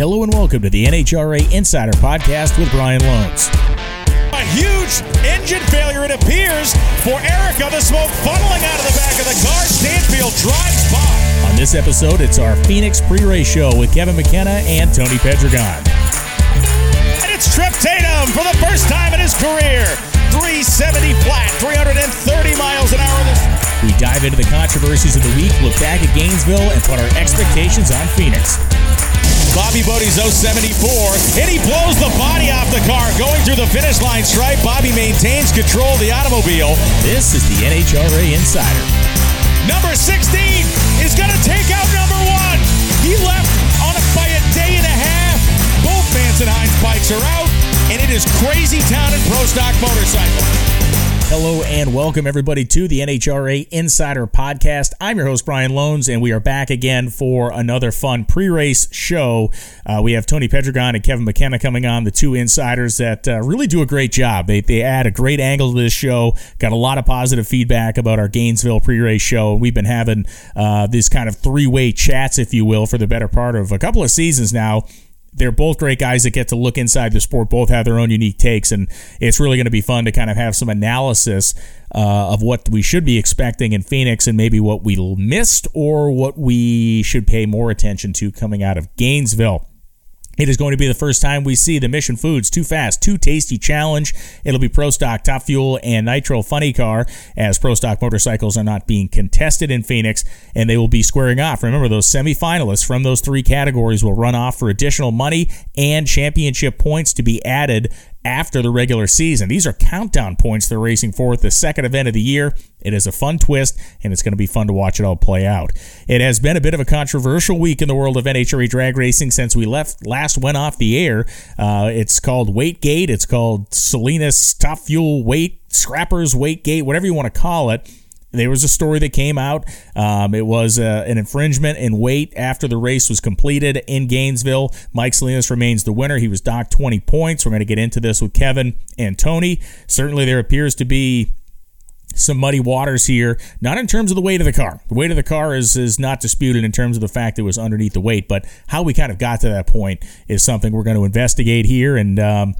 Hello and welcome to the NHRA Insider Podcast with Brian Lohnes. A huge engine failure, it appears, for Erica. The smoke funneling out of the back of the car. Stanfield drives by. On this episode, it's our Phoenix pre-race show with Kevin McKenna and Tony Pedregon. And it's Tripp Tatum for the first time in his career. 370 flat, 330 miles an hour. We dive into the controversies of the week, look back at Gainesville, and put our expectations on Phoenix. Bobby Bode's 074, and he blows the body off the car going through the finish line stripe. Bobby maintains control of the automobile. This is the NHRA Insider. Number 16 is going to take out number one. He left on a, by a day and a half. Both and Hines bikes are out, and it is crazy town in Pro Stock Motorcycle. Hello and welcome everybody to the NHRA Insider Podcast. I'm your host Brian Lohnes, and we are back again for another fun pre-race show. Uh, we have Tony Pedregon and Kevin McKenna coming on, the two insiders that uh, really do a great job. They they add a great angle to this show. Got a lot of positive feedback about our Gainesville pre-race show. We've been having uh, these kind of three-way chats, if you will, for the better part of a couple of seasons now they're both great guys that get to look inside the sport. Both have their own unique takes, and it's really going to be fun to kind of have some analysis uh, of what we should be expecting in Phoenix and maybe what we missed or what we should pay more attention to coming out of Gainesville. It is going to be the first time we see the Mission Foods Too Fast, Too Tasty Challenge. It'll be Pro Stock, Top Fuel, and Nitro Funny Car as Pro Stock motorcycles are not being contested in Phoenix, and they will be squaring off. Remember, those semifinalists from those three categories will run off for additional money and championship points to be added after the regular season. These are countdown points they're racing for at the second event of the year. It is a fun twist, and it's going to be fun to watch it all play out. It has been a bit of a controversial week in the world of NHRA drag racing since we left last went off the air. Uh, it's called Weightgate. It's called Salinas Top Fuel Weight Scrappers Weightgate, whatever you want to call it there was a story that came out. Um, it was uh, an infringement in weight after the race was completed in Gainesville. Mike Salinas remains the winner. He was docked 20 points. We're going to get into this with Kevin and Tony. Certainly, there appears to be some muddy waters here, not in terms of the weight of the car. The weight of the car is is not disputed in terms of the fact it was underneath the weight, but how we kind of got to that point is something we're going to investigate here. And um,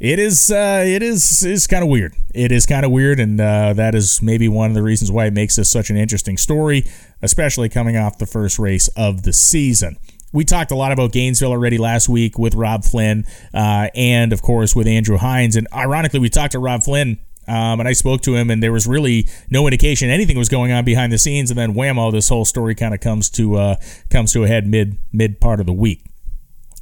it is uh, it is is kind of weird. It is kind of weird, and uh, that is maybe one of the reasons why it makes this such an interesting story, especially coming off the first race of the season. We talked a lot about Gainesville already last week with Rob Flynn, uh, and of course with Andrew Hines. And ironically, we talked to Rob Flynn um, and I spoke to him, and there was really no indication anything was going on behind the scenes. And then whammo, this whole story kind of comes to uh, comes to a head mid mid part of the week.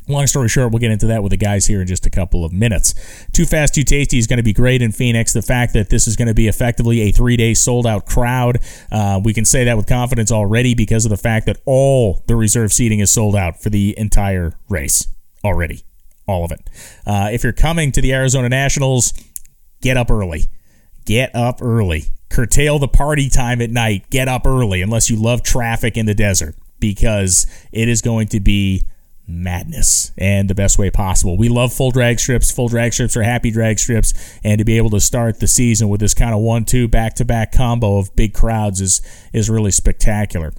Long story short, we'll get into that with the guys here in just a couple of minutes. Too Fast, Too Tasty is going to be great in Phoenix. The fact that this is going to be effectively a three day sold out crowd, uh, we can say that with confidence already because of the fact that all the reserve seating is sold out for the entire race already. All of it. Uh, if you're coming to the Arizona Nationals, get up early. Get up early. Curtail the party time at night. Get up early unless you love traffic in the desert because it is going to be madness and the best way possible. We love full drag strips. Full drag strips are happy drag strips, and to be able to start the season with this kind of one-two back-to-back combo of big crowds is is really spectacular.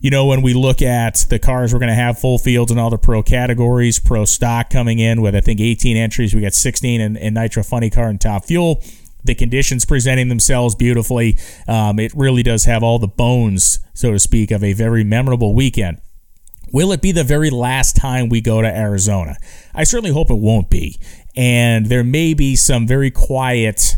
You know, when we look at the cars, we're going to have full fields in all the pro categories. Pro stock coming in with I think 18 entries. We got 16 in, in Nitro Funny Car and Top Fuel. The conditions presenting themselves beautifully. Um, it really does have all the bones, so to speak, of a very memorable weekend. Will it be the very last time we go to Arizona? I certainly hope it won't be. And there may be some very quiet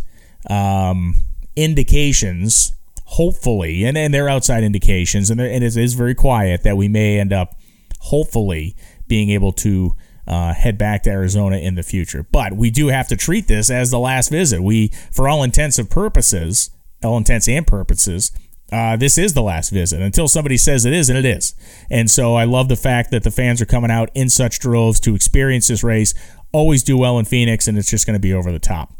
um, indications, hopefully, and, and they're outside indications, and, and it is very quiet that we may end up, hopefully, being able to uh, head back to Arizona in the future. But we do have to treat this as the last visit. We, for all intents and purposes, all intents and purposes, uh, this is the last visit until somebody says it is, and it is. And so I love the fact that the fans are coming out in such droves to experience this race. Always do well in Phoenix, and it's just going to be over the top.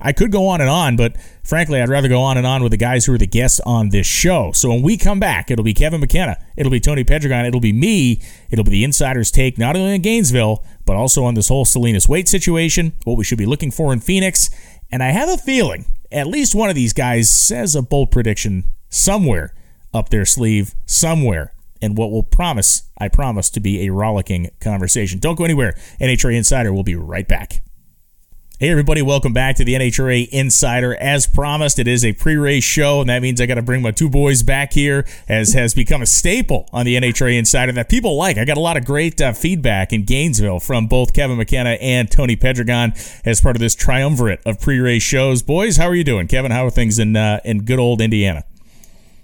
I could go on and on, but frankly, I'd rather go on and on with the guys who are the guests on this show. So when we come back, it'll be Kevin McKenna, it'll be Tony Pedregon, it'll be me, it'll be the insider's take, not only in Gainesville, but also on this whole Salinas weight situation, what we should be looking for in Phoenix. And I have a feeling at least one of these guys says a bold prediction somewhere up their sleeve, somewhere and what will promise, I promise, to be a rollicking conversation. Don't go anywhere. NHRA Insider will be right back. Hey, everybody, welcome back to the NHRA Insider. As promised, it is a pre race show, and that means I got to bring my two boys back here, as has become a staple on the NHRA Insider that people like. I got a lot of great uh, feedback in Gainesville from both Kevin McKenna and Tony Pedregon as part of this triumvirate of pre race shows. Boys, how are you doing? Kevin, how are things in, uh, in good old Indiana?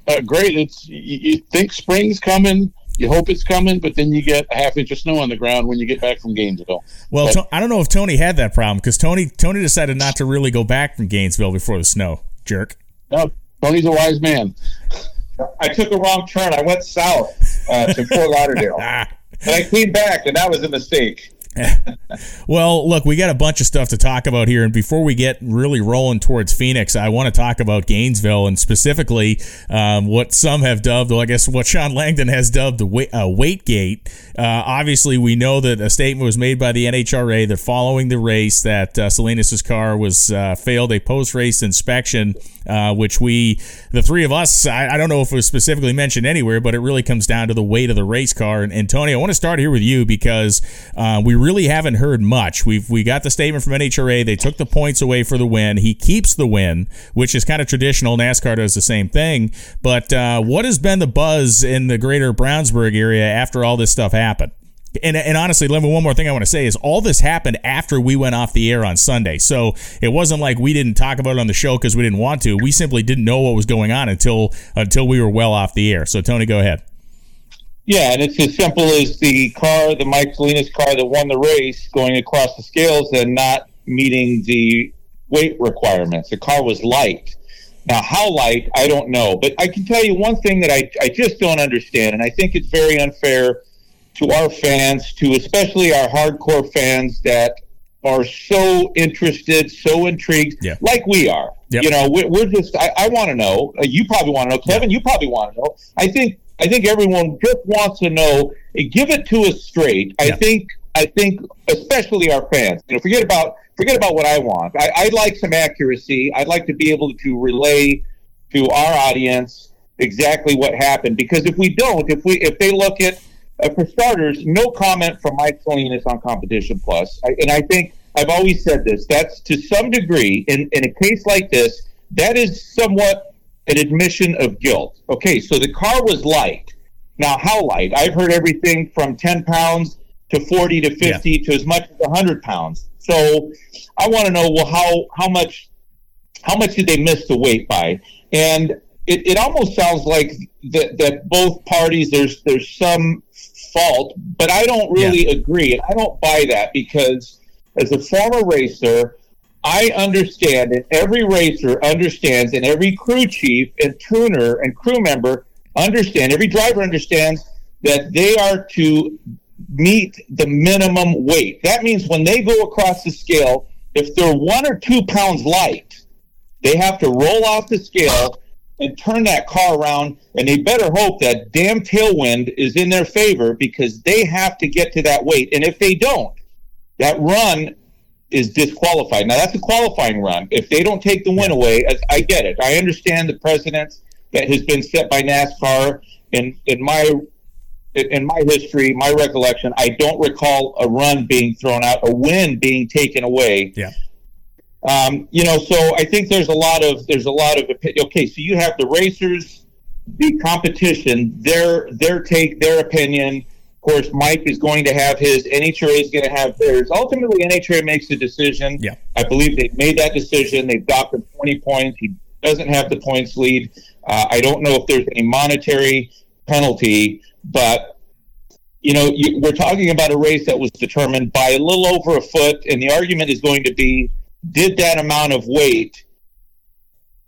Uh, great. It's you, you think spring's coming you hope it's coming, but then you get a half inch of snow on the ground when you get back from Gainesville. Well, but, I don't know if Tony had that problem because Tony Tony decided not to really go back from Gainesville before the snow. Jerk. No, Tony's a wise man. I took a wrong turn. I went south uh, to Fort Lauderdale, and I came back, and that was a mistake. Well, look, we got a bunch of stuff to talk about here, and before we get really rolling towards Phoenix, I want to talk about Gainesville and specifically um, what some have dubbed, well, I guess what Sean Langdon has dubbed the weight, uh, weight gate. Uh, obviously, we know that a statement was made by the NHRA that following the race, that uh, Salinas' car was uh, failed a post-race inspection, uh, which we, the three of us, I, I, don't know if it was specifically mentioned anywhere, but it really comes down to the weight of the race car. And, and Tony, I want to start here with you because uh, we really haven't heard much. We've we got the statement from NHRA. They took the points away for the win. He keeps the win, which is kind of traditional. NASCAR does the same thing. But uh, what has been the buzz in the greater Brownsburg area after all this stuff happened? And, and honestly, me one more thing I want to say is all this happened after we went off the air on Sunday. So it wasn't like we didn't talk about it on the show because we didn't want to. We simply didn't know what was going on until until we were well off the air. So Tony, go ahead. Yeah, and it's as simple as the car, the Mike Salinas car that won the race, going across the scales and not meeting the weight requirements. The car was light. Now, how light, I don't know. But I can tell you one thing that I, I just don't understand, and I think it's very unfair to our fans, to especially our hardcore fans that are so interested, so intrigued, yeah. like we are. Yep. You know, we're, we're just, I, I want to know. Uh, you probably want to know. Kevin, yeah. you probably want to know. I think I think everyone just wants to know. Give it to us straight. I think. I think, especially our fans. You know, forget about forget about what I want. I, I'd like some accuracy. I'd like to be able to relay to our audience exactly what happened. Because if we don't, if we if they look at uh, for starters, no comment from Mike Salinas on Competition Plus, I, and I think I've always said this. That's to some degree in in a case like this, that is somewhat an admission of guilt. Okay, so the car was light. Now, how light? I've heard everything from 10 pounds to 40 to 50 yeah. to as much as 100 pounds. So I want to know, well, how, how much how much did they miss the weight by? And it, it almost sounds like that, that both parties, there's, there's some fault, but I don't really yeah. agree. And I don't buy that because as a former racer, I understand, and every racer understands, and every crew chief and tuner and crew member understand, every driver understands that they are to meet the minimum weight. That means when they go across the scale, if they're one or two pounds light, they have to roll off the scale and turn that car around, and they better hope that damn tailwind is in their favor because they have to get to that weight. And if they don't, that run is disqualified. Now that's a qualifying run. If they don't take the win away, I get it. I understand the precedence that has been set by NASCAR. In in my in my history, my recollection, I don't recall a run being thrown out, a win being taken away. Yeah. Um, you know, so I think there's a lot of there's a lot of okay. So you have the racers, the competition, their their take, their opinion course, Mike is going to have his. NHRA is going to have theirs. Ultimately, NHRA makes the decision. Yeah. I believe they've made that decision. They've docked him 20 points. He doesn't have the points lead. Uh, I don't know if there's a monetary penalty, but you know, you, we're talking about a race that was determined by a little over a foot, and the argument is going to be: Did that amount of weight?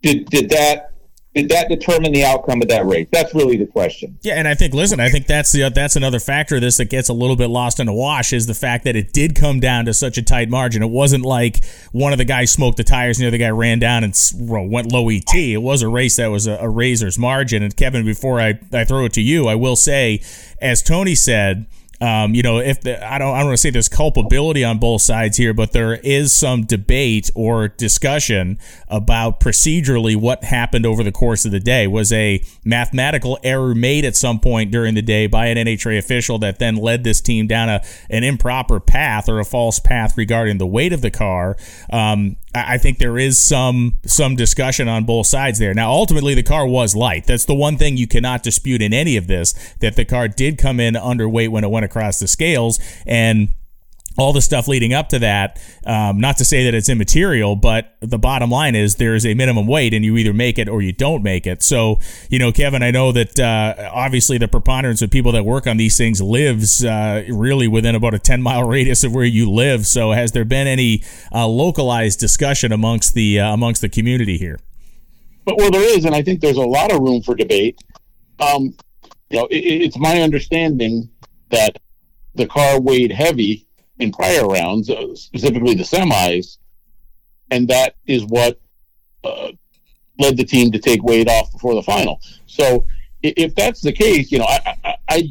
Did did that did that determine the outcome of that race? That's really the question. Yeah, and I think listen, I think that's the that's another factor of this that gets a little bit lost in the wash is the fact that it did come down to such a tight margin. It wasn't like one of the guys smoked the tires and the other guy ran down and went low ET. It was a race that was a, a razor's margin. And Kevin, before I, I throw it to you, I will say, as Tony said um, you know, if the, I don't, I don't want to say there's culpability on both sides here, but there is some debate or discussion about procedurally what happened over the course of the day. Was a mathematical error made at some point during the day by an NHRA official that then led this team down a an improper path or a false path regarding the weight of the car? Um, I think there is some some discussion on both sides there. Now, ultimately, the car was light. That's the one thing you cannot dispute in any of this. That the car did come in underweight when it went across the scales, and all the stuff leading up to that. Um, not to say that it's immaterial, but the bottom line is there is a minimum weight, and you either make it or you don't make it. So, you know, Kevin, I know that uh, obviously the preponderance of people that work on these things lives uh, really within about a 10 mile radius of where you live. So, has there been any uh, localized discussion amongst the uh, amongst the community here? But well, there is, and I think there's a lot of room for debate. Um, you know, it, it's my understanding that the car weighed heavy in prior rounds, uh, specifically the semis, and that is what uh, led the team to take weight off before the final. So if that's the case, you know, I, I, I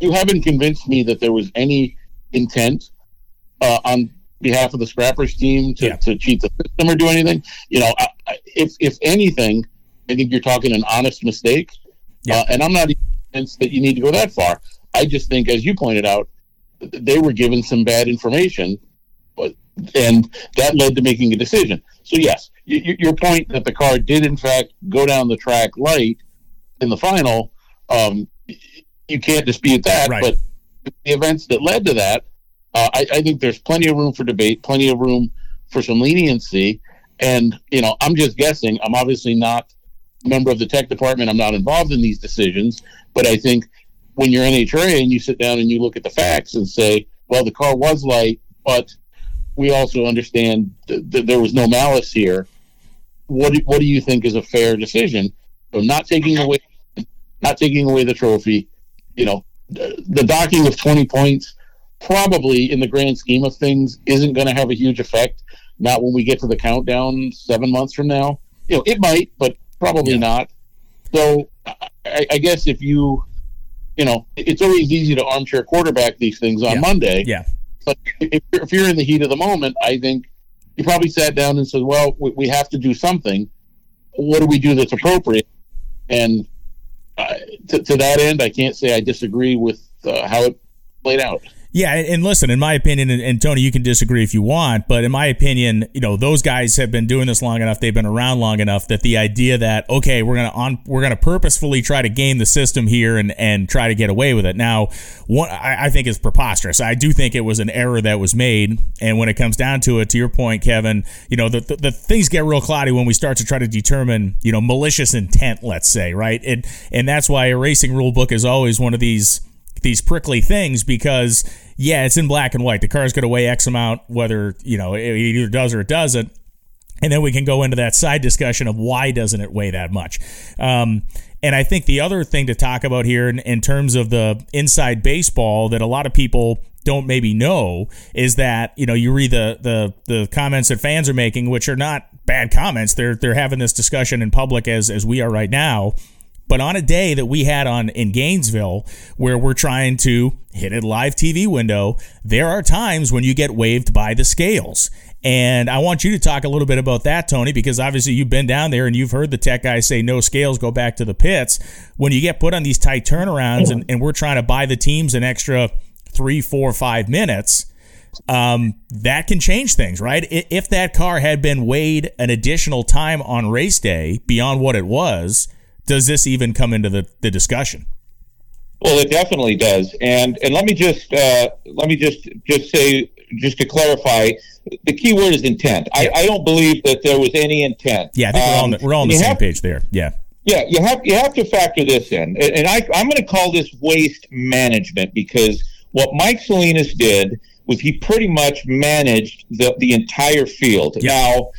you haven't convinced me that there was any intent uh, on behalf of the scrappers team to, yeah. to cheat the system or do anything. You know, I, if if anything, I think you're talking an honest mistake, yeah. uh, and I'm not convinced that you need to go that far. I just think, as you pointed out, they were given some bad information, but and that led to making a decision. So yes, y- your point that the car did in fact go down the track light in the final, um, you can't dispute that. Right. But the events that led to that, uh, I, I think there's plenty of room for debate, plenty of room for some leniency. And you know, I'm just guessing. I'm obviously not a member of the tech department. I'm not involved in these decisions, but I think when you're in a NHRA and you sit down and you look at the facts and say, well, the car was light, but we also understand that, there was no malice here. What do, what do you think is a fair decision? So not taking away, not taking away the trophy. You know, the docking of 20 points probably in the grand scheme of things isn't going to have a huge effect. Not when we get to the countdown seven months from now. You know, it might, but probably yeah. not. So I, I guess if you you know, it's always easy to armchair quarterback these things on yeah. Monday. Yeah. But if you're, if you're in the heat of the moment, I think you probably sat down and said, well, we, we have to do something. What do we do that's appropriate? And uh, to, to that end, I can't say I disagree with uh, how it played out. Yeah, and listen, in my opinion, and, Tony, you can disagree if you want, but in my opinion, you know, those guys have been doing this long enough, they've been around long enough that the idea that okay, we're gonna on we're gonna purposefully try to game the system here and and try to get away with it. Now, one I, I think is preposterous. I do think it was an error that was made, and when it comes down to it, to your point, Kevin, you know, the, the, the things get real cloudy when we start to try to determine, you know, malicious intent, let's say, right? And and that's why a racing rule book is always one of these these prickly things because yeah, it's in black and white. The car's going to weigh X amount, whether you know it either does or it doesn't. And then we can go into that side discussion of why doesn't it weigh that much. Um, and I think the other thing to talk about here in, in terms of the inside baseball that a lot of people don't maybe know is that you know you read the the the comments that fans are making, which are not bad comments. They're they're having this discussion in public as as we are right now. But on a day that we had on in Gainesville, where we're trying to hit a live TV window, there are times when you get waved by the scales. And I want you to talk a little bit about that, Tony, because obviously you've been down there and you've heard the tech guys say no scales, go back to the pits. When you get put on these tight turnarounds and, and we're trying to buy the teams an extra three, four, five minutes, um, that can change things, right? If that car had been weighed an additional time on race day beyond what it was, does this even come into the, the discussion? Well, it definitely does, and and let me just uh, let me just just say just to clarify, the key word is intent. I, I don't believe that there was any intent. Yeah, I think we're all on the, we're all on the same have, page there. Yeah. Yeah, you have you have to factor this in, and I, I'm going to call this waste management because what Mike Salinas did was he pretty much managed the the entire field. Now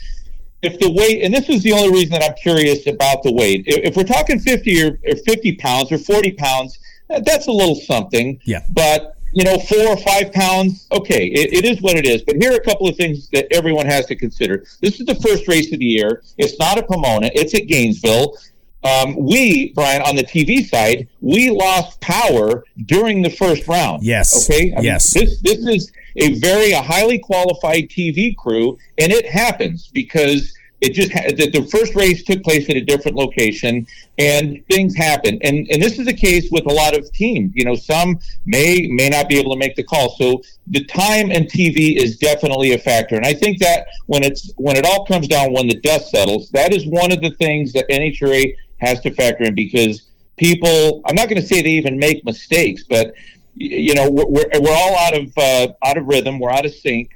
if the weight, and this is the only reason that I'm curious about the weight. If, if we're talking 50 or, or 50 pounds or 40 pounds, that's a little something. Yeah. But you know, four or five pounds, okay, it, it is what it is. But here are a couple of things that everyone has to consider. This is the first race of the year. It's not a Pomona. It's at Gainesville. Um, we, Brian, on the TV side, we lost power during the first round. Yes. Okay. I yes. Mean, this this is a very a highly qualified TV crew, and it happens because it just the, the first race took place at a different location and things happen and and this is the case with a lot of teams you know some may may not be able to make the call so the time and tv is definitely a factor and i think that when it's when it all comes down when the dust settles that is one of the things that nhra has to factor in because people i'm not going to say they even make mistakes but you know we're, we're all out of uh, out of rhythm we're out of sync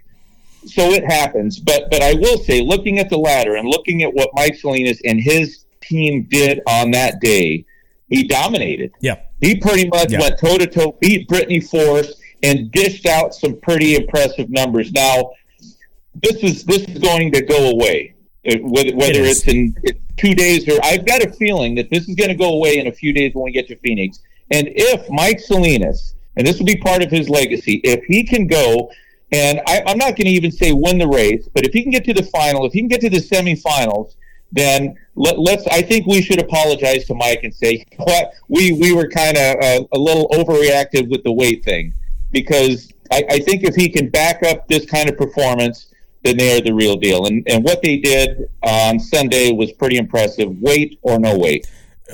so it happens. But but I will say, looking at the ladder and looking at what Mike Salinas and his team did on that day, he dominated. Yeah, he pretty much yeah. went toe to toe, beat Brittany Force, and dished out some pretty impressive numbers. Now, this is this is going to go away. Whether, whether it it's in two days or I've got a feeling that this is going to go away in a few days when we get to Phoenix. And if Mike Salinas, and this will be part of his legacy, if he can go and I, am not going to even say win the race, but if he can get to the final, if he can get to the semifinals, then let, us I think we should apologize to Mike and say what? We we were kind of uh, a little overreactive with the weight thing, because I, I think if he can back up this kind of performance, then they are the real deal. And and what they did on Sunday was pretty impressive, weight or no weight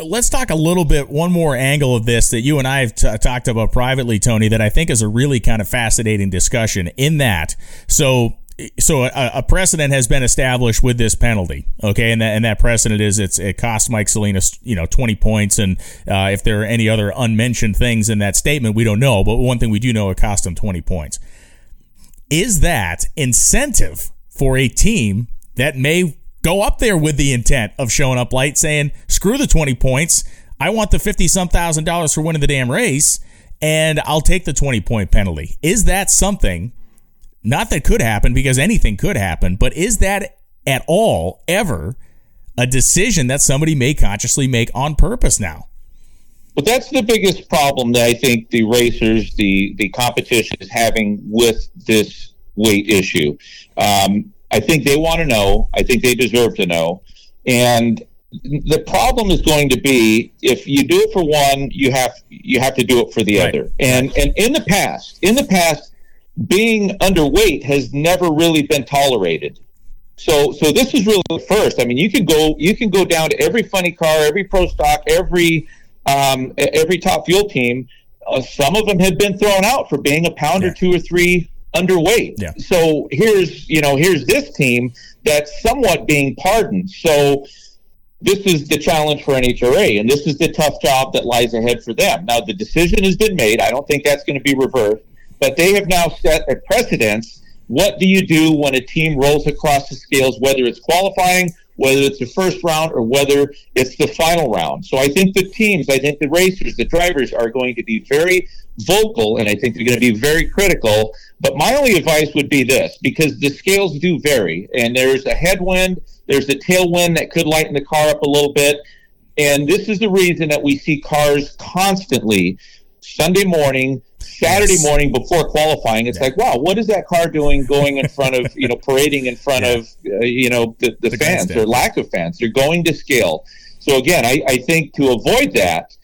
let's talk a little bit one more angle of this that you and I have t- talked about privately, Tony. That I think is a really kind of fascinating discussion. In that, so so a, a, precedent has been established with this penalty, okay, and that and that precedent is it's it cost Mike Salinas you know twenty points, and uh, if there are any other unmentioned things in that statement, we don't know. But one thing we do know, it cost him twenty points. Is that incentive for a team that may go up there with the intent of showing up light, saying, screw the 20 points. I want the 50 some thousand dollars for winning the damn race, and I'll take the 20 point penalty. Is that something, not that could happen because anything could happen, but is that at all ever a decision that somebody may consciously make on purpose now? Well, that's the biggest problem that I think the racers, the the competition is having with this weight issue. Um, I think they want to know. I think they deserve to know. And the problem is going to be if you do it for one, you have you have to do it for the right. other. And and in the past, in the past, being underweight has never really been tolerated. So so this is really the first. I mean, you can go you can go down to every funny car, every pro stock, every um, every top fuel team. Uh, some of them had been thrown out for being a pound yeah. or two or three underweight. Yeah. So here's you know here's this team that's somewhat being pardoned. So this is the challenge for NHRA, and this is the tough job that lies ahead for them. Now the decision has been made. I don't think that's going to be reversed, but they have now set a precedence. What do you do when a team rolls across the scales, whether it's qualifying whether it's the first round or whether it's the final round. So I think the teams, I think the racers, the drivers are going to be very vocal and I think they're going to be very critical. But my only advice would be this because the scales do vary and there's a headwind, there's a tailwind that could lighten the car up a little bit. And this is the reason that we see cars constantly Sunday morning Saturday yes. morning before qualifying, it's yeah. like, wow, what is that car doing going in front of, you know, parading in front yeah. of, uh, you know, the, the, the fans or lack of fans? They're going to scale. So again, I, I think to avoid that,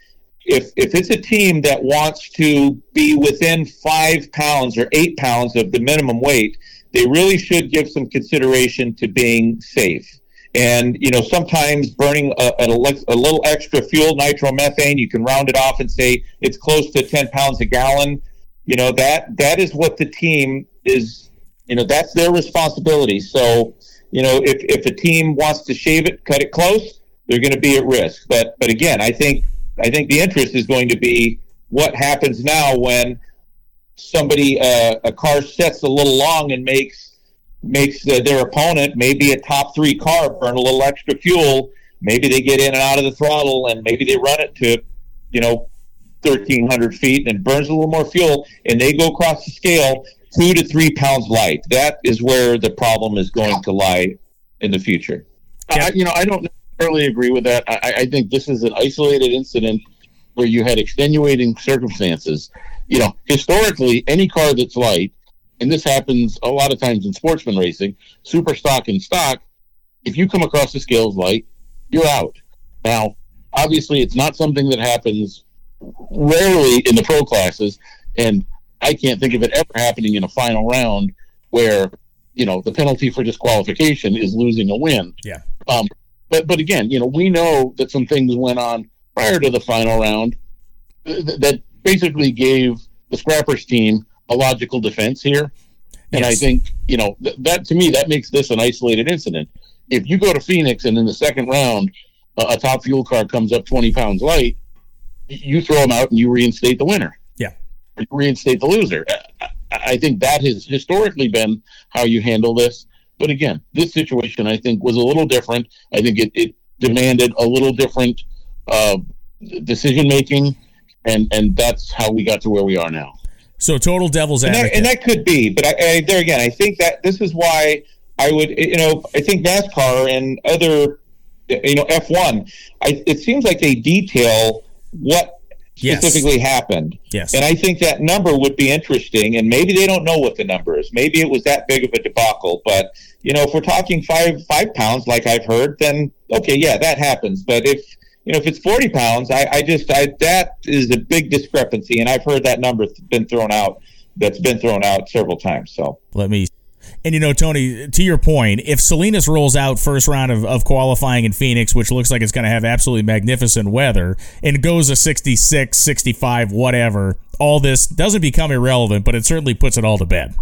if if it's a team that wants to be within five pounds or eight pounds of the minimum weight, they really should give some consideration to being safe. And you know, sometimes burning a, a, a, little extra fuel, nitromethane, you can round it off and say it's close to 10 pounds a gallon. You know that that is what the team is. You know that's their responsibility. So you know, if if a team wants to shave it, cut it close, they're going to be at risk. But but again, I think I think the interest is going to be what happens now when somebody uh, a car sets a little long and makes makes uh, their opponent, maybe a top three car, burn a little extra fuel. Maybe they get in and out of the throttle, and maybe they run it to, you know, 1,300 feet and burns a little more fuel, and they go across the scale two to three pounds light. That is where the problem is going to lie in the future. I, you know, I don't necessarily agree with that. I, I think this is an isolated incident where you had extenuating circumstances. You know, historically, any car that's light and this happens a lot of times in sportsman racing, super stock and stock, if you come across the scales light, you're out. Now, obviously, it's not something that happens rarely in the pro classes, and I can't think of it ever happening in a final round where you know the penalty for disqualification is losing a win. Yeah. Um, but but again, you know, we know that some things went on prior to the final round th- that basically gave the Scrappers team a logical defense here. And I think you know th- that to me that makes this an isolated incident. If you go to Phoenix and in the second round a, a top fuel car comes up twenty pounds light, you throw them out and you reinstate the winner. Yeah. Reinstate the loser. I, I- I think that has historically been how you handle this. But again, this situation I think was a little different. I think it, it demanded a little different uh, decision making, and and that's how we got to where we are now. So total devil's and that, advocate. and that could be, but I, I, there again, I think that this is why I would, you know, I think NASCAR and other, you know, F1, it seems like they detail what Yes. specifically happened. yes. And I think that number would be interesting. And maybe they don't know what the number is. Maybe it was that big of a debacle. But you know, if we're talking five five pounds, like I've heard, then okay, yeah, that happens. But if you know, if it's forty pounds, I, I just I, that is a big discrepancy. And I've heard that number been thrown out. That's been thrown out several times. So Let me. And you know, Tony, to your point, if Salinas rolls out first round of, of qualifying in Phoenix, which looks like it's going to have absolutely magnificent weather, and goes a 66, 65, whatever, all this doesn't become irrelevant, but it certainly puts it all to bed.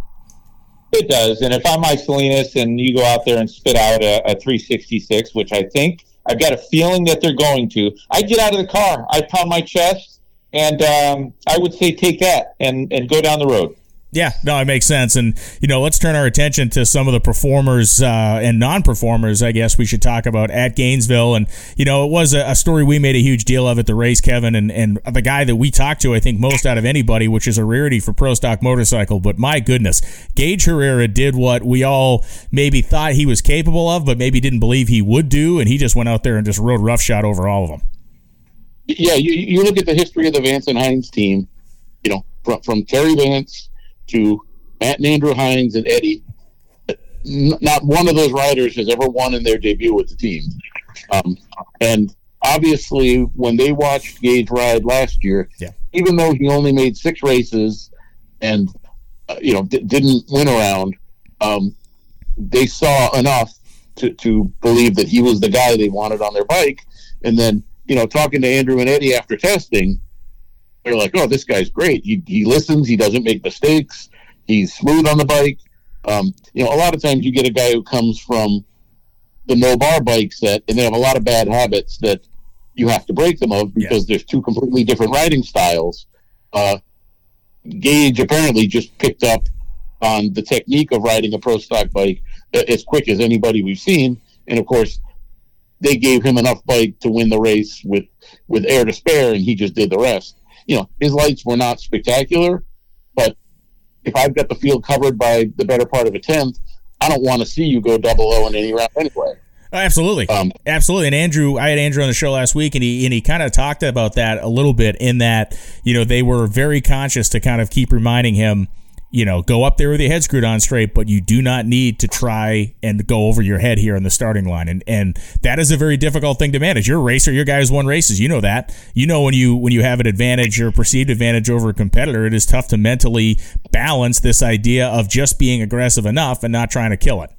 It does. And if I'm Mike Salinas and you go out there and spit out a, a 366, which I think I've got a feeling that they're going to, I'd get out of the car, I'd pound my chest, and um, I would say take that and, and go down the road. Yeah, no, it makes sense. And, you know, let's turn our attention to some of the performers uh, and non performers, I guess we should talk about at Gainesville. And, you know, it was a, a story we made a huge deal of at the race, Kevin. And, and the guy that we talked to, I think, most out of anybody, which is a rarity for Pro Stock Motorcycle. But my goodness, Gage Herrera did what we all maybe thought he was capable of, but maybe didn't believe he would do. And he just went out there and just rode roughshod over all of them. yeah, you, you look at the history of the Vance and Hines team, you know, from, from Terry Vance to Matt and Andrew Hines and Eddie. Not one of those riders has ever won in their debut with the team. Um, and obviously, when they watched Gage ride last year, Yeah. even though he only made six races and, uh, you know, d- didn't win around, um, they saw enough to, to believe that he was the guy they wanted on their bike. And then, you know, talking to Andrew and Eddie after testing, they're like, "Oh, this guy's great. He he listens. He doesn't make mistakes. He's smooth on the bike." Um, you know, a lot of times you get a guy who comes from the no bar bike set, and they have a lot of bad habits that you have to break them of because there's two completely different riding styles. Uh, Gage apparently just picked up on the technique of riding a pro stock bike as quick as anybody we've seen, and of course, they gave him enough bike to win the race with with air to spare, and he just did the rest. You know, his lights were not spectacular, but if I've got the field covered by the better part of a tenth, I don't want to see you go double O in any round anyway. Absolutely, Um, absolutely. And Andrew, I had Andrew on the show last week, and he and he kind of talked about that a little bit. In that, you know, they were very conscious to kind of keep reminding him, you know, go up there with your head screwed on straight, but you do not need to try and go over your head here in the starting line. And and that is a very difficult thing to manage. You're a racer. Your guys won races. You know that. You know when you when you have an advantage or perceived advantage over a competitor, it is tough to mentally balance this idea of just being aggressive enough and not trying to kill it.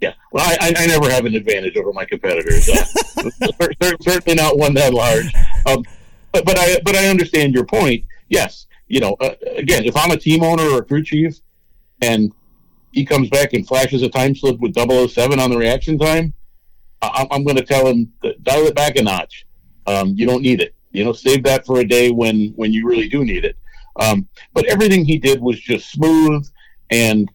Yeah, well, I, I, never have an advantage over my competitors. Uh, cer- cer- certainly not one that large. Um, but but I but I understand your point. Yes, you know, uh, again, if I'm a team owner or a crew chief, and he comes back and flashes a time slip with 007 on the reaction time, I, I'm going to tell him dial it back a notch. Um, you don't need it. You know, save that for a day when when you really do need it. Um, but everything he did was just smooth and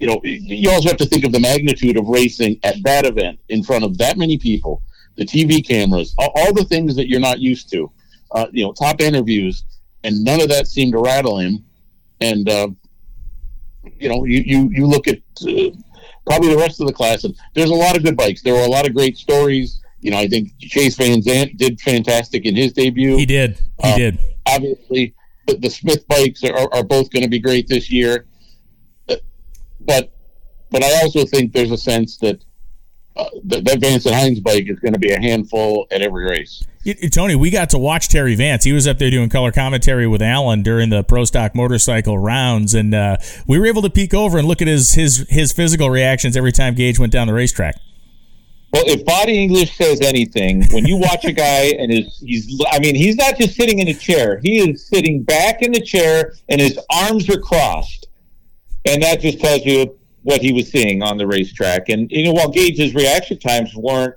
you know, you also have to think of the magnitude of racing at that event in front of that many people, the TV cameras, all, all the things that you're not used to, uh, you know, top interviews, and none of that seemed to rattle him. And, uh, you know, you, you, you look at uh, probably the rest of the class, and there's a lot of good bikes. There were a lot of great stories. You know, I think Chase Van Sant did fantastic in his debut He did. He Uh, did. obviously the, the Smith bikes are, are both going to be great this year. Uh, But but I also think there's a sense that uh, that, that Vance and Hines bike is going to be a handful at every race. Tony, we got to watch Terry Vance. He was up there doing color commentary with Alan during the Pro Stock Motorcycle rounds, and uh, we were able to peek over and look at his his his physical reactions every time Gage went down the racetrack. Well, if body English says anything, when you watch a guy and his he's I mean, he's not just sitting in a chair. He is sitting back in the chair and his arms are crossed. And that just tells you what he was seeing on the racetrack. And you know, while Gage's reaction times weren't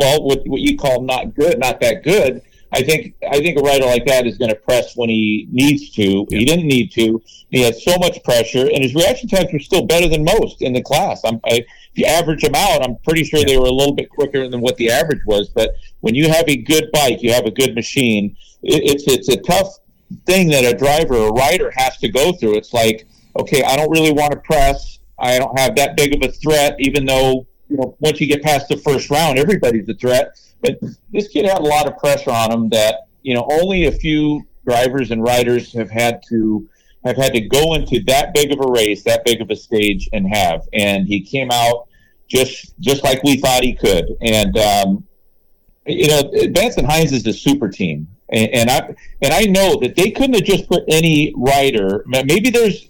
well, what what you call not good, not that good, I think I think a rider like that is going to press when he needs to. He didn't need to. He had so much pressure, and his reaction times were still better than most in the class. I'm, I, if you average them out, I'm pretty sure they were a little bit quicker than what the average was. But when you have a good bike, you have a good machine. It, it's it's a tough thing that a driver, a rider, has to go through. It's like, okay, I don't really want to press. I don't have that big of a threat, even though you know once you get past the first round, everybody's a threat. But this kid had a lot of pressure on him that you know only a few drivers and riders have had to have had to go into that big of a race, that big of a stage, and have. And he came out just just like we thought he could. And um, you know, and Hines is a super team, and, and I and I know that they couldn't have just put any rider. Maybe there's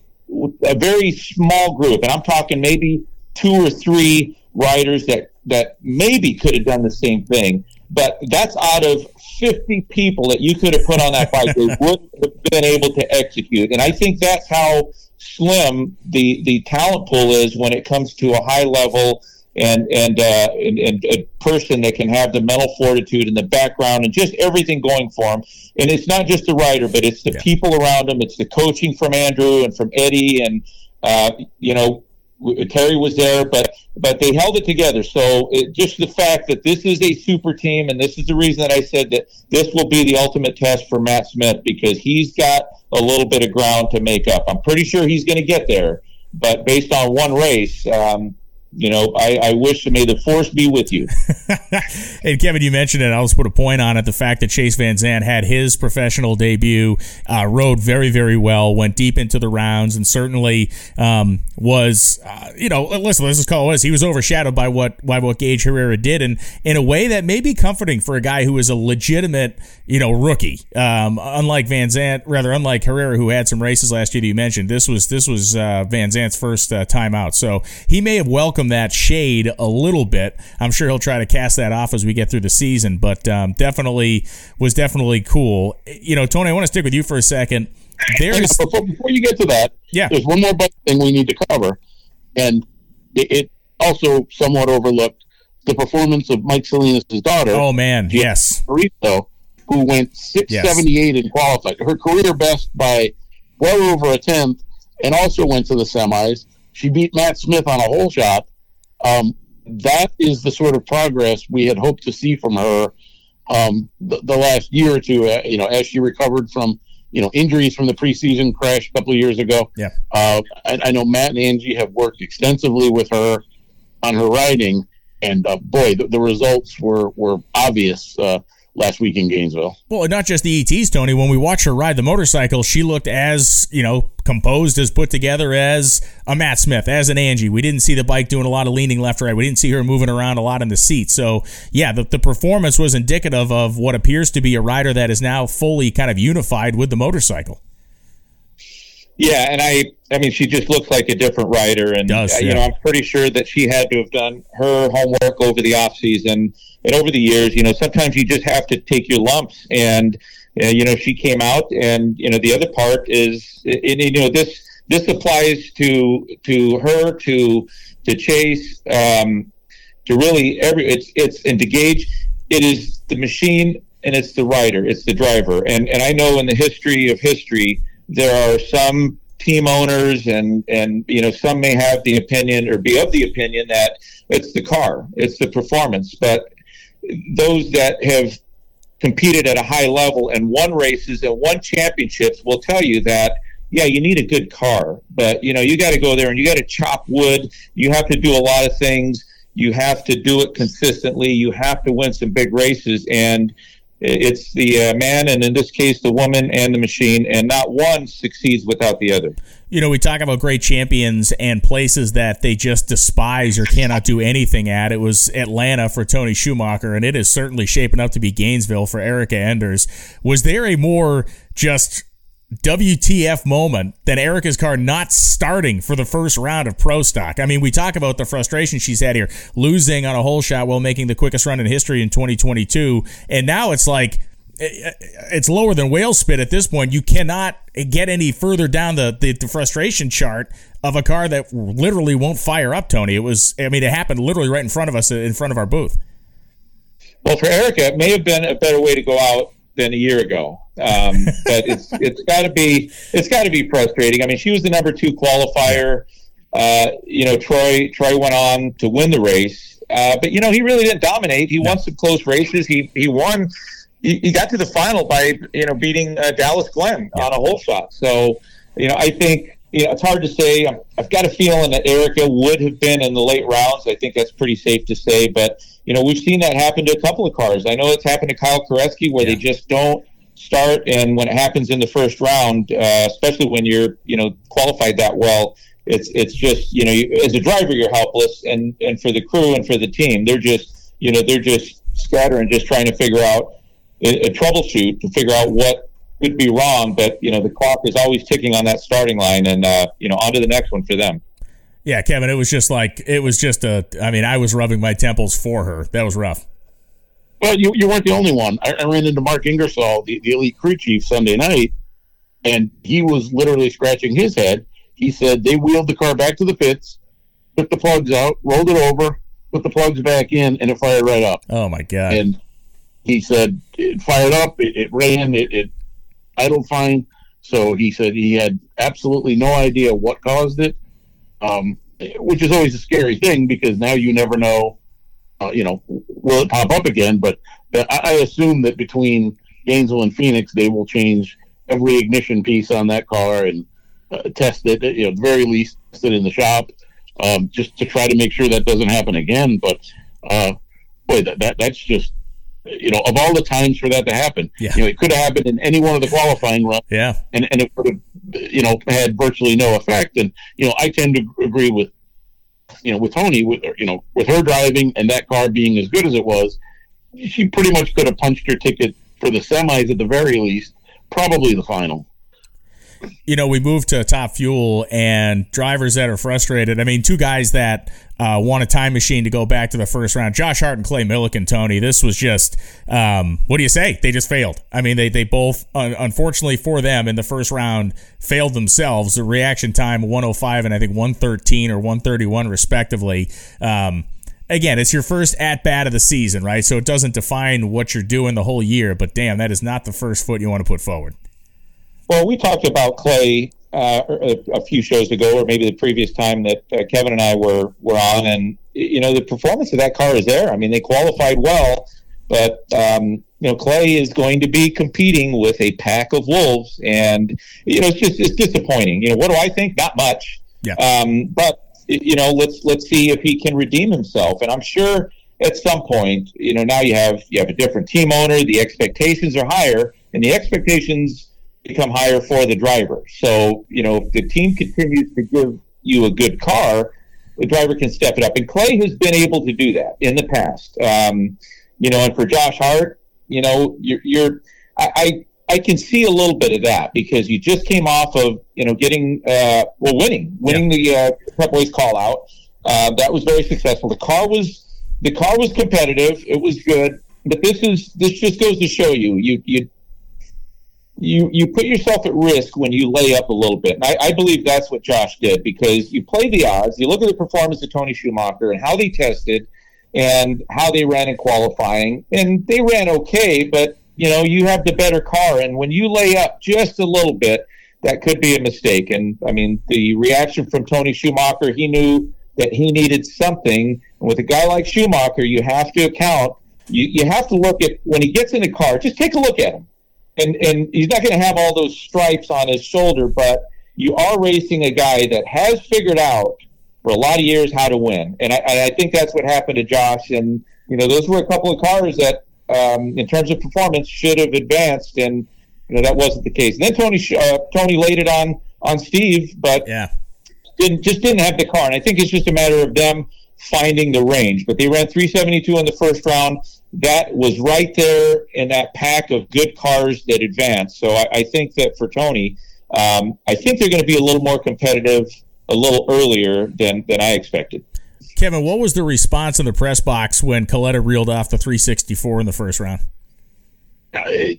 a very small group, and I'm talking maybe two or three riders that that maybe could have done the same thing. But that's out of 50 people that you could have put on that bike. they wouldn't have been able to execute. And I think that's how slim the, the talent pool is when it comes to a high level and and, uh, and, and a person that can have the mental fortitude and the background and just everything going for him. And it's not just the rider, but it's the yeah. people around him. It's the coaching from Andrew and from Eddie and uh, you know Terry was there, but but they held it together. So it, just the fact that this is a super team, and this is the reason that I said that this will be the ultimate test for Matt Smith because he's got a little bit of ground to make up. I'm pretty sure he's going to get there, but based on one race, um, you know, I, I wish may the force be with you. and Kevin, you mentioned it. I'll just put a point on it. The fact that Chase Van Sant had his professional debut, uh, rode very, very well, went deep into the rounds, and certainly um, was, uh, you know, listen, let's just call it was. He was overshadowed by what by what Gage Herrera did, and in a way that may be comforting for a guy who is a legitimate, you know, rookie. Um, unlike Van Sant, rather unlike Herrera, who had some races last year that you mentioned. This was this was uh, Van Sant's first uh, time out, so he may have welcomed welcome that shade a little bit. I'm sure he'll try to cast that off as we get through the season, but um, definitely was definitely cool. You know, Tony, I want to stick with you for a second. There's before, before you get to that, yeah, there's one more thing we need to cover, and it, it also somewhat overlooked the performance of Mike Salinas' daughter. Oh man, yes, Marito, who went 678 yes. in qualifying, her career best by well over a tenth, and also went to the semis. She beat Matt Smith on a hole shot. Um, that is the sort of progress we had hoped to see from her um, the, the, last year or two. Uh, you know, as she recovered from you know injuries from the preseason crash a couple of years ago. Yeah, uh, I, I, know Matt and Angie have worked extensively with her on her writing, and uh, boy, the, the, results were were obvious. Last week in Gainesville. Well, not just the ETs, Tony. When we watched her ride the motorcycle, she looked as, you know, composed, as put together as a Matt Smith, as an Angie. We didn't see the bike doing a lot of leaning left right. We didn't see her moving around a lot in the seat. So, yeah, the, the performance was indicative of what appears to be a rider that is now fully kind of unified with the motorcycle. Yeah, and I, I mean, she just looks like a different rider, and Does, yeah. you know, I'm pretty sure that she had to have done her homework over the off season and over the years. You know, sometimes you just have to take your lumps, and uh, you know, she came out, and you know, the other part is, and, you know, this this applies to to her, to to Chase, um, to really every it's it's and to Gage. It is the machine and it's the rider, it's the driver, and and I know in the history of history there are some team owners and and you know some may have the opinion or be of the opinion that it's the car it's the performance but those that have competed at a high level and won races and won championships will tell you that yeah you need a good car but you know you got to go there and you got to chop wood. You have to do a lot of things. You have to do it consistently. You have to win some big races. And It's the uh, man, and in this case, the woman and the machine, and not one succeeds without the other. You know, we talk about great champions and places that they just despise or cannot do anything at. It was Atlanta for Tony Schumacher, and it is certainly shaping up to be Gainesville for Erica Enders. Was there a more just WTF moment than Erica's car not starting for the first round of Pro Stock. I mean, we talk about the frustration she's had here, losing on a hole shot while making the quickest run in history in 2022. And now it's like, eh, eh, it's lower than whale spit at this point. You cannot get any further down the, the, the, frustration chart of a car that literally won't fire up, Tony. It was, I mean, it happened literally right in front of us, in front of our booth. Well, for Erica, it may have been a better way to go out than a year ago. Um, but it's it's got to be it's got to be frustrating. I mean, she was the number two qualifier. Uh, you know, Troy Troy went on to win the race, uh, but you know he really didn't dominate. He won some close races. He he won. He, he got to the final by you know beating uh, Dallas Glenn yeah. on a hole shot. So you know I think you know it's hard to say. i have got a feeling that Erica would have been in the late rounds. I think that's pretty safe to say. But you know we've seen that happen to a couple of cars. I know it's happened to Kyle Koretsky where yeah. they just don't start. And when it happens in the first round, uh, especially when you're you know qualified that well, it's it's just you know you, as a driver you're helpless, and and for the crew and for the team, they're just you know they're just scattering, just trying to figure out a, a troubleshoot to figure out what could be wrong. But you know the clock is always ticking on that starting line, and uh, you know on to the next one for them. Yeah, Kevin, it was just like it was just a. I mean, I was rubbing my temples for her. That was rough. Well, you, you weren't the only one. I, I ran into Mark Ingersoll, the, the elite crew chief, Sunday night, and he was literally scratching his head. He said they wheeled the car back to the pits, took the plugs out, rolled it over, put the plugs back in, and it fired right up. Oh my god! And he said it fired up, it, it ran, it, it idled fine. So he said he had absolutely no idea what caused it, um, which is always a scary thing because now you never know uh, you know, will it pop up again? But I, assume that between Gainesville and Phoenix, they will change every ignition piece on that car and uh, test it. You know, at the very least, test it in the shop, um, just to try to make sure that doesn't happen again. But uh, boy, that, that that's just you know, of all the times for that to happen, yeah. you know, it could have happened in any one of the qualifying runs, yeah, and and it would have, you know, had virtually no effect. And you know, I tend to agree with you know, with Tony, with you know, with her driving and that car being as good as it was, she pretty much could have punched her ticket for the semis at the very least, probably the final you know, we moved to top fuel and drivers that are frustrated. I mean, two guys that uh, want a time machine to go back to the first round. Josh Hart and Clay Millican, Tony. This was just, um, what do you say? They just failed. I mean, they, they both, unfortunately for them, in the first round, failed themselves. The reaction time 105 and I think 113 or 131, respectively. Um, again, it's your first at bat of the season, right? So it doesn't define what you're doing the whole year, but damn, that is not the first foot you want to put forward. Well, we talked about Clay uh, a, a, few shows ago, or maybe the previous time that uh, Kevin and I were were on, and you know the performance of that car is there. I mean, they qualified well, but um, you know Clay is going to be competing with a pack of wolves, and you know it's just it's disappointing. You know what do I think? Not much. Yeah. Um, but you know let's let's see if he can redeem himself, and I'm sure at some point, you know now you have you have a different team owner, the expectations are higher, and the expectations become higher for the driver. So, you know, if the team continues to give you a good car, the driver can step it up. And Clay has been able to do that in the past. Um, you know, and for Josh Hart, you know, you're, you're I, I, I can see a little bit of that because you just came off of, you know, getting, uh, well, winning, winning yeah. the uh, Pep Boys call out. Uh, that was very successful. The car was, the car was competitive. It was good. But this is, this just goes to show you, you, you, you you put yourself at risk when you lay up a little bit. And I, I, believe that's what Josh did because you play the odds. You look at the performance of Tony Schumacher and how they tested and how they ran in qualifying, and they ran okay. But you know, you have the better car, and when you lay up just a little bit, that could be a mistake. And I mean, the reaction from Tony Schumacher, he knew that he needed something. And with a guy like Schumacher, you have to account. You, you have to look at when he gets in the car. Just take a look at him and and he's not going to have all those stripes on his shoulder, but you are racing a guy that has figured out for a lot of years how to win, and I, I think that's what happened to Josh. And you know, those were a couple of cars that um, in terms of performance, should have advanced, and you know that wasn't the case. And then Tony uh, Tony laid it on on Steve, but yeah, didn't just didn't have the car. And I think it's just a matter of them finding the range. But they ran 372 in the first round. That was right there in that pack of good cars that advanced. So I, I think that for Tony, um, I think they're going to be a little more competitive a little earlier than than I expected. Kevin, what was the response in the press box when Kalitta reeled off the 364 in the first round? Uh, it,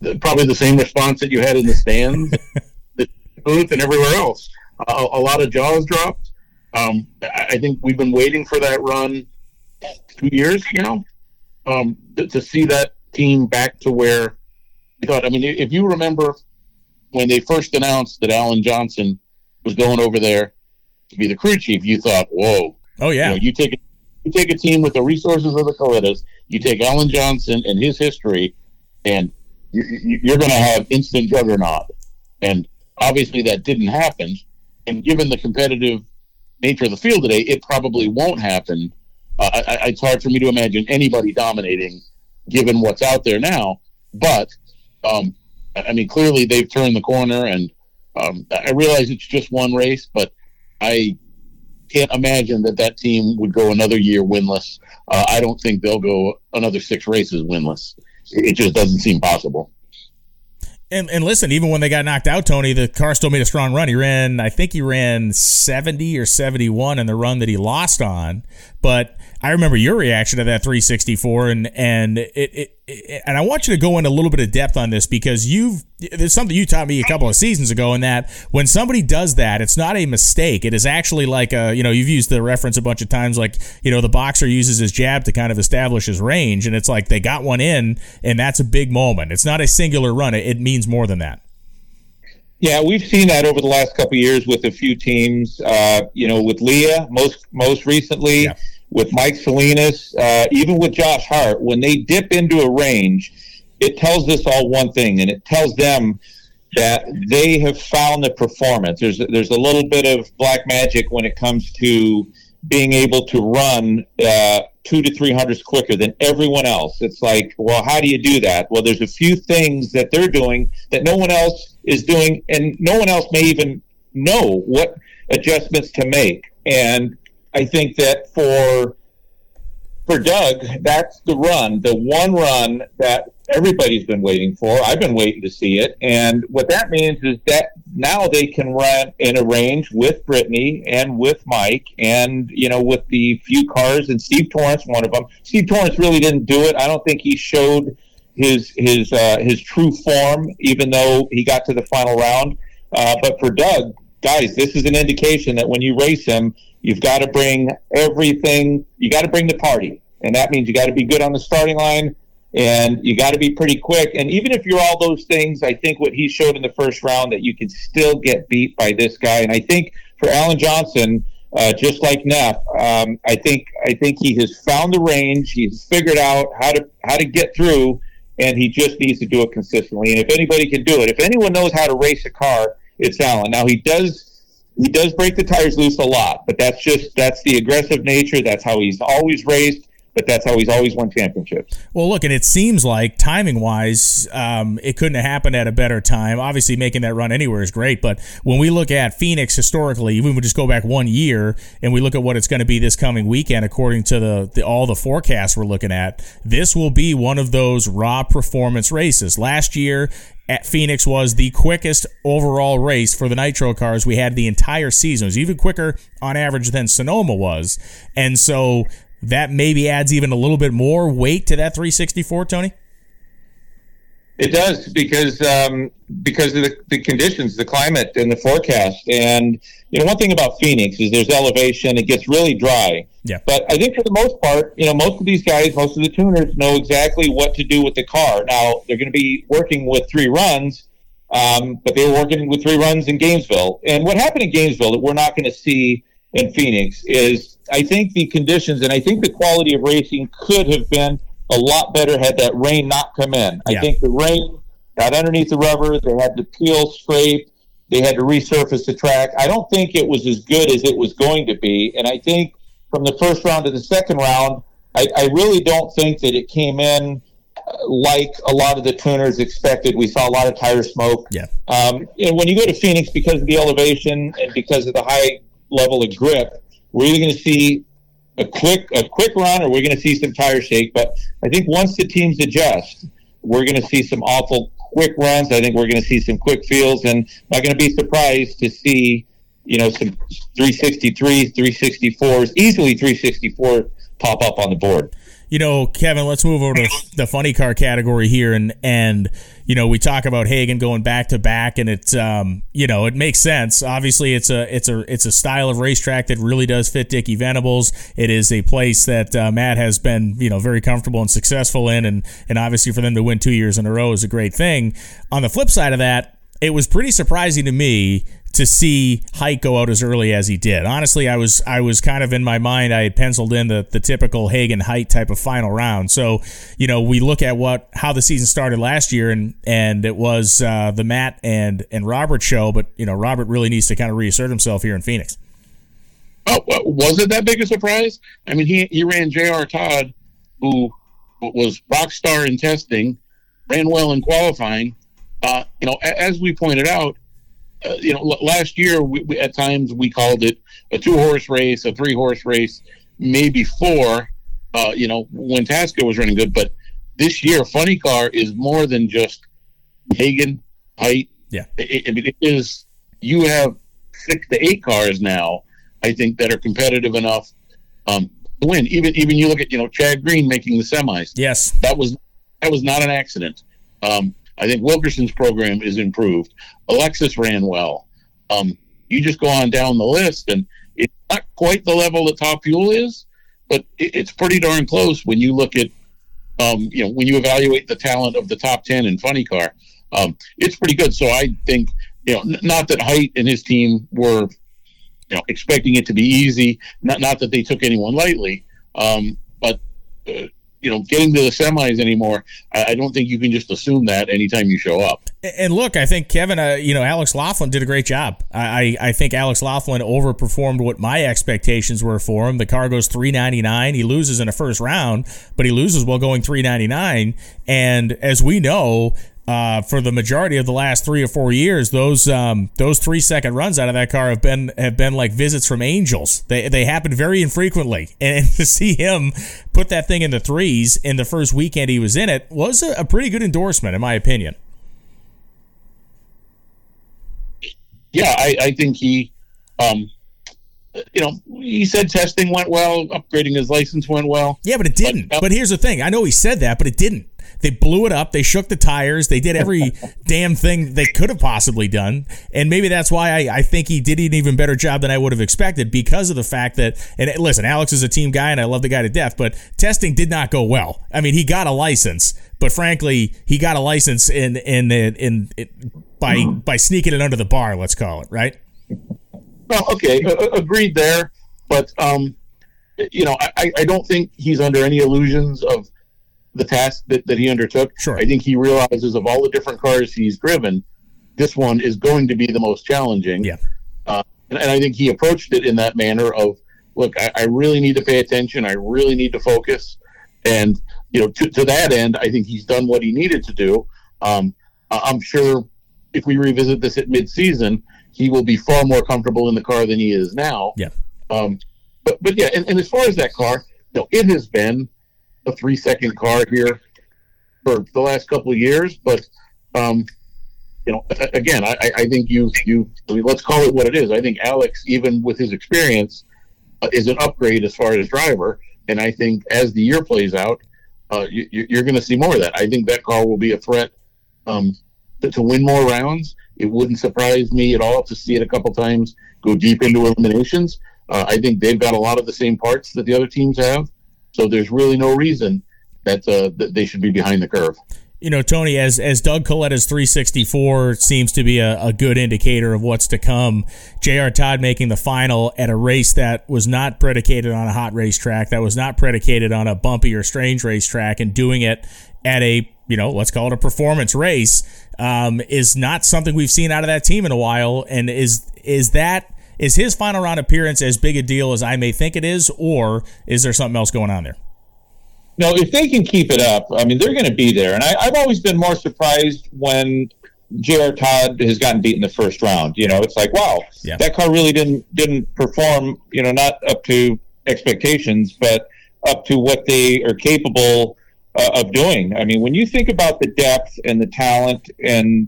it, probably the same response that you had in the stands, the booth, and everywhere else. Uh, a lot of jaws dropped. Um, I think we've been waiting for that run two years now um, to, to see that team back to where we thought. I mean, if you remember when they first announced that Alan Johnson was going over there to be the crew chief, you thought, "Whoa!" Oh yeah. You, know, you take a, you take a team with the resources of the Kalittas, you take Alan Johnson and his history, and you, you're going to have instant juggernaut. And obviously, that didn't happen. And given the competitive nature of the field today, it probably won't happen. Uh, I, it's hard for me to imagine anybody dominating, given what's out there now. But um, I mean, clearly they've turned the corner, and um, I realize it's just one race, but I can't imagine that that team would go another year winless. Uh, I don't think they'll go another six races winless. It just doesn't seem possible. And, and listen, even when they got knocked out, Tony, the car still made a strong run. He ran, I think he ran 70 or 71 in the run that he lost on. But I remember your reaction to that 364, and and it, it, it, and I want you to go in a little bit of depth on this because you've there's something you taught me a couple of seasons ago, in that when somebody does that, it's not a mistake. It is actually like a you know you've used the reference a bunch of times, like you know the boxer uses his jab to kind of establish his range, and it's like they got one in, and that's a big moment. It's not a singular run; it, it means more than that. Yeah, we've seen that over the last couple years with a few teams. Uh, you know, with Leah most most recently. Yeah with Mike Salinas, uh, even with Josh Hart, when they dip into a range, it tells us all one thing, and it tells them that they have found the performance. There's there's a little bit of black magic when it comes to being able to run uh, two to three hundreds quicker than everyone else. It's like, well, how do you do that? Well, there's a few things that they're doing that no one else is doing, and no one else may even know what adjustments to make. And I think that for for Doug, that's the run, the one run that everybody's been waiting for. I've been waiting to see it, and what that means is that now they can run in a range with Brittany and with Mike, and you know with the few cars and Steve Torrence, one of them. Steve Torrence really didn't do it. I don't think he showed his his uh, his true form, even though he got to the final round. Uh, but for Doug, guys, this is an indication that when you race him, You've got to bring everything. You got to bring the party, and that means you got to be good on the starting line, and you got to be pretty quick. And even if you're all those things, I think what he showed in the first round that you can still get beat by this guy. And I think for Alan Johnson, uh, just like Neff, um, I think I think he has found the range. He's figured out how to how to get through, and he just needs to do it consistently. And if anybody can do it, if anyone knows how to race a car, it's Alan. Now he does he does break the tires loose a lot, but that's just that's the aggressive nature. That's how he's always raced but that's how he's always won championships. Well, look, and it seems like timing wise, um, it couldn't have happened at a better time. Obviously, making that run anywhere is great, but when we look at Phoenix historically, even we just go back one year and we look at what it's going to be this coming weekend, according to the, the all the forecasts we're looking at, this will be one of those raw performance races. Last year, at Phoenix was the quickest overall race for the Nitro cars we had the entire season. It was even quicker on average than Sonoma was. And so that maybe adds even a little bit more weight to that 364, Tony? It does because um, because of the, the conditions, the climate, and the forecast. And you know, one thing about Phoenix is there's elevation; it gets really dry. Yeah. But I think for the most part, you know, most of these guys, most of the tuners, know exactly what to do with the car. Now they're going to be working with three runs, um, but they were working with three runs in Gainesville. And what happened in Gainesville that we're not going to see in Phoenix is I think the conditions and I think the quality of racing could have been a lot better had that rain not come in. Yeah. I think the rain got underneath the rubber. They had to peel, scrape. They had to resurface the track. I don't think it was as good as it was going to be. And I think from the first round to the second round, I, I really don't think that it came in like a lot of the tuners expected. We saw a lot of tire smoke. Yeah. Um, know, when you go to Phoenix, because of the elevation and because of the high level of grip, we're either going to see a quick a quick run or we're going to see some tire shake. But I think once the teams adjust, we're going to see some awful quick runs. I think we're going to see some quick feels, and I'm not going to be surprised to see you know some 363s, 364s, easily 364 pop up on the board you know, Kevin, let's move over to the funny car category here, and and you know, we talk about Hagan going back to back, and it's um, you know, it makes sense. Obviously, it's a it's a it's a style of racetrack that really does fit Dickie Venables. It is a place that uh, Matt has been you know very comfortable and successful in, and and obviously for them to win two years in a row is a great thing. On the flip side of that, it was pretty surprising to me to see Hight go out as early as he did. Honestly, I was I was kind of in my mind I had penciled in the the typical Hagan Hight type of final round. So you know we look at what how the season started last year and and it was uh, the Matt and and Robert show, but you know Robert really needs to kind of reassert himself here in Phoenix. Oh, was it that big a surprise? I mean, he he ran J.R. Todd, who was rock star in testing, ran well in qualifying. Uh, you know, as we pointed out, uh, you know, last year we, we, at times we called it a two horse race, a three horse race, maybe four. Uh, you know, when Tasca was running good, but this year Funny Car is more than just Hagan Hight. Yeah, I mean, it is. You have six to eight cars now. I think that are competitive enough um, to win. Even even you look at you know Chad Green making the semis. Yes, that was that was not an accident. Um, I think Wilkerson's program is improved. Alexis ran well. Um, you just go on down the list, and it's not quite the level that Top Fuel is, but it, it's pretty darn close when you look at, um, you know, when you evaluate the talent of the top ten in Funny Car. Um, it's pretty good. So I think, you know, n- not that Hight and his team were, you know, expecting it to be easy. Not not that they took anyone lightly, um, but. Uh, you know getting to the semis anymore. I, I, don't think you can just assume that anytime you show up. And look, I think Kevin, uh, you know, Alex Laughlin did a great job. I, I think Alex Laughlin overperformed what my expectations were for him. The car goes three ninety nine. He loses in the first round, but he loses while going three ninety nine. And as we know, uh, for the majority of the last three or four years, those um, those three second runs out of that car have been have been like visits from angels. They they happen very infrequently, and to see him put that thing in the threes in the first weekend he was in it was a, a pretty good endorsement, in my opinion. Yeah, I, I think he, um, you know, he said testing went well, upgrading his license went well. Yeah, but it didn't. But, uh, but here's the thing: I know he said that, but it didn't. They blew it up. They shook the tires. They did every damn thing they could have possibly done. And maybe that's why I, I, think he did an even better job than I would have expected because of the fact that, and listen, Alex is a team guy and I love the guy to death, but testing did not go well. I mean, he got a license, but frankly, he got a license in, in, in, in, in by, by sneaking it under the bar, let's call it, right? Well, okay, agreed there. But, um, you know, I, I don't think he's under any illusions of the task that, that he undertook. Sure. I think he realizes of all the different cars he's driven, this one is going to be the most challenging. Yeah. Uh, and, and, I think he approached it in that manner of, look, I, I, really need to pay attention. I really need to focus. And, you know, to, to that end, I think he's done what he needed to do. Um, I'm sure if we revisit this at midseason, he will be far more comfortable in the car than he is now. Yeah. Um, but, but yeah, and, and as far as that car, you know, it has been a three second car here for the last couple of years, but um, you know, again, I, I think you you I mean, let's call it what it is. I think Alex, even with his experience, uh, is an upgrade as far as driver, and I think as the year plays out, uh, you, are going to see more of that. I think that car will be a threat um, to, to, win more rounds. It wouldn't surprise me at all to see it a couple times go deep into eliminations. Uh, I think they've got a lot of the same parts that the other teams have. So there's really no reason that, uh, that they should be behind the curve. You know, Tony, as as Doug Kalitta's 364 seems to be a, a good indicator of what's to come. J.R. Todd making the final at a race that was not predicated on a hot racetrack, that was not predicated on a bumpy or strange racetrack, and doing it at a you know, let's call it a performance race, um, is not something we've seen out of that team in a while. And is is that is his final round appearance as big a deal as I may think it is, or is there something else going on there? no, if they can keep it up, I mean, they're going to be there. And I, I've always been more surprised when J.R. Todd has gotten beat in the first round. You know, it's like, wow, Yeah. that car really didn't didn't perform. You know, not up to expectations, but up to what they are capable uh, of doing. I mean, when you think about the depth and the talent and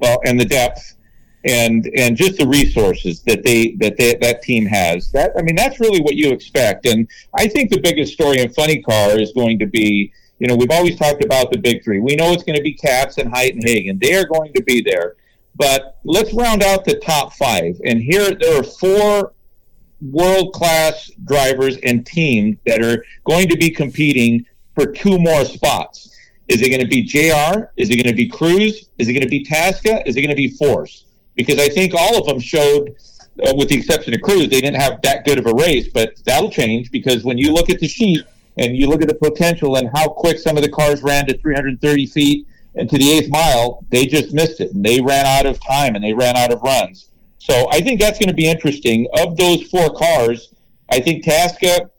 well, and the depth and and just the resources that they that they, that team has. That I mean, that's really what you expect. And I think the biggest story in Funny Car is going to be. You know, we've always talked about the big three. We know it's going to be Capps and Hight and Hagan. They are going to be there. But let's round out the top five. And here there are four world class drivers and teams that are going to be competing for two more spots. Is it going to be JR? Is it going to be Cruz? Is it going to be Tasca? Is it going to be Force? Because I think all of them showed, uh, with the exception of Cruz, they didn't have that good of a race. But that'll change because when you look at the sheet and you look at the potential and how quick some of the cars ran to 330 feet and to the eighth mile, they just missed it and they ran out of time and they ran out of runs. So I think that's going to be interesting. Of those four cars, I think Tasca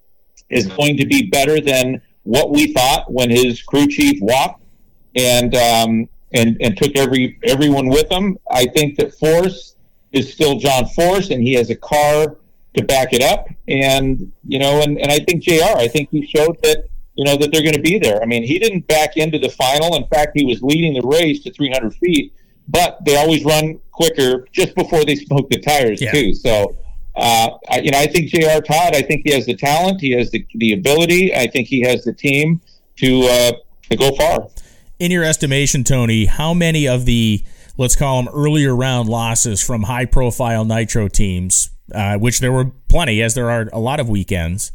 is going to be better than what we thought when his crew chief walked and um, and and took every everyone with him. I think that Force is still John Force, and he has a car to back it up. And you know, and, and I think Jr. I think he showed that you know that they're going to be there. I mean, he didn't back into the final. In fact, he was leading the race to 300 feet. But they always run quicker just before they smoke the tires Yeah. too. So. Uh, I, you know, I think J.R. Todd. I think he has the talent. He has the, the ability. I think he has the team to uh, to go far. In your estimation, Tony, how many of the let's call them earlier round losses from high profile nitro teams, uh, which there were plenty, as there are a lot of weekends,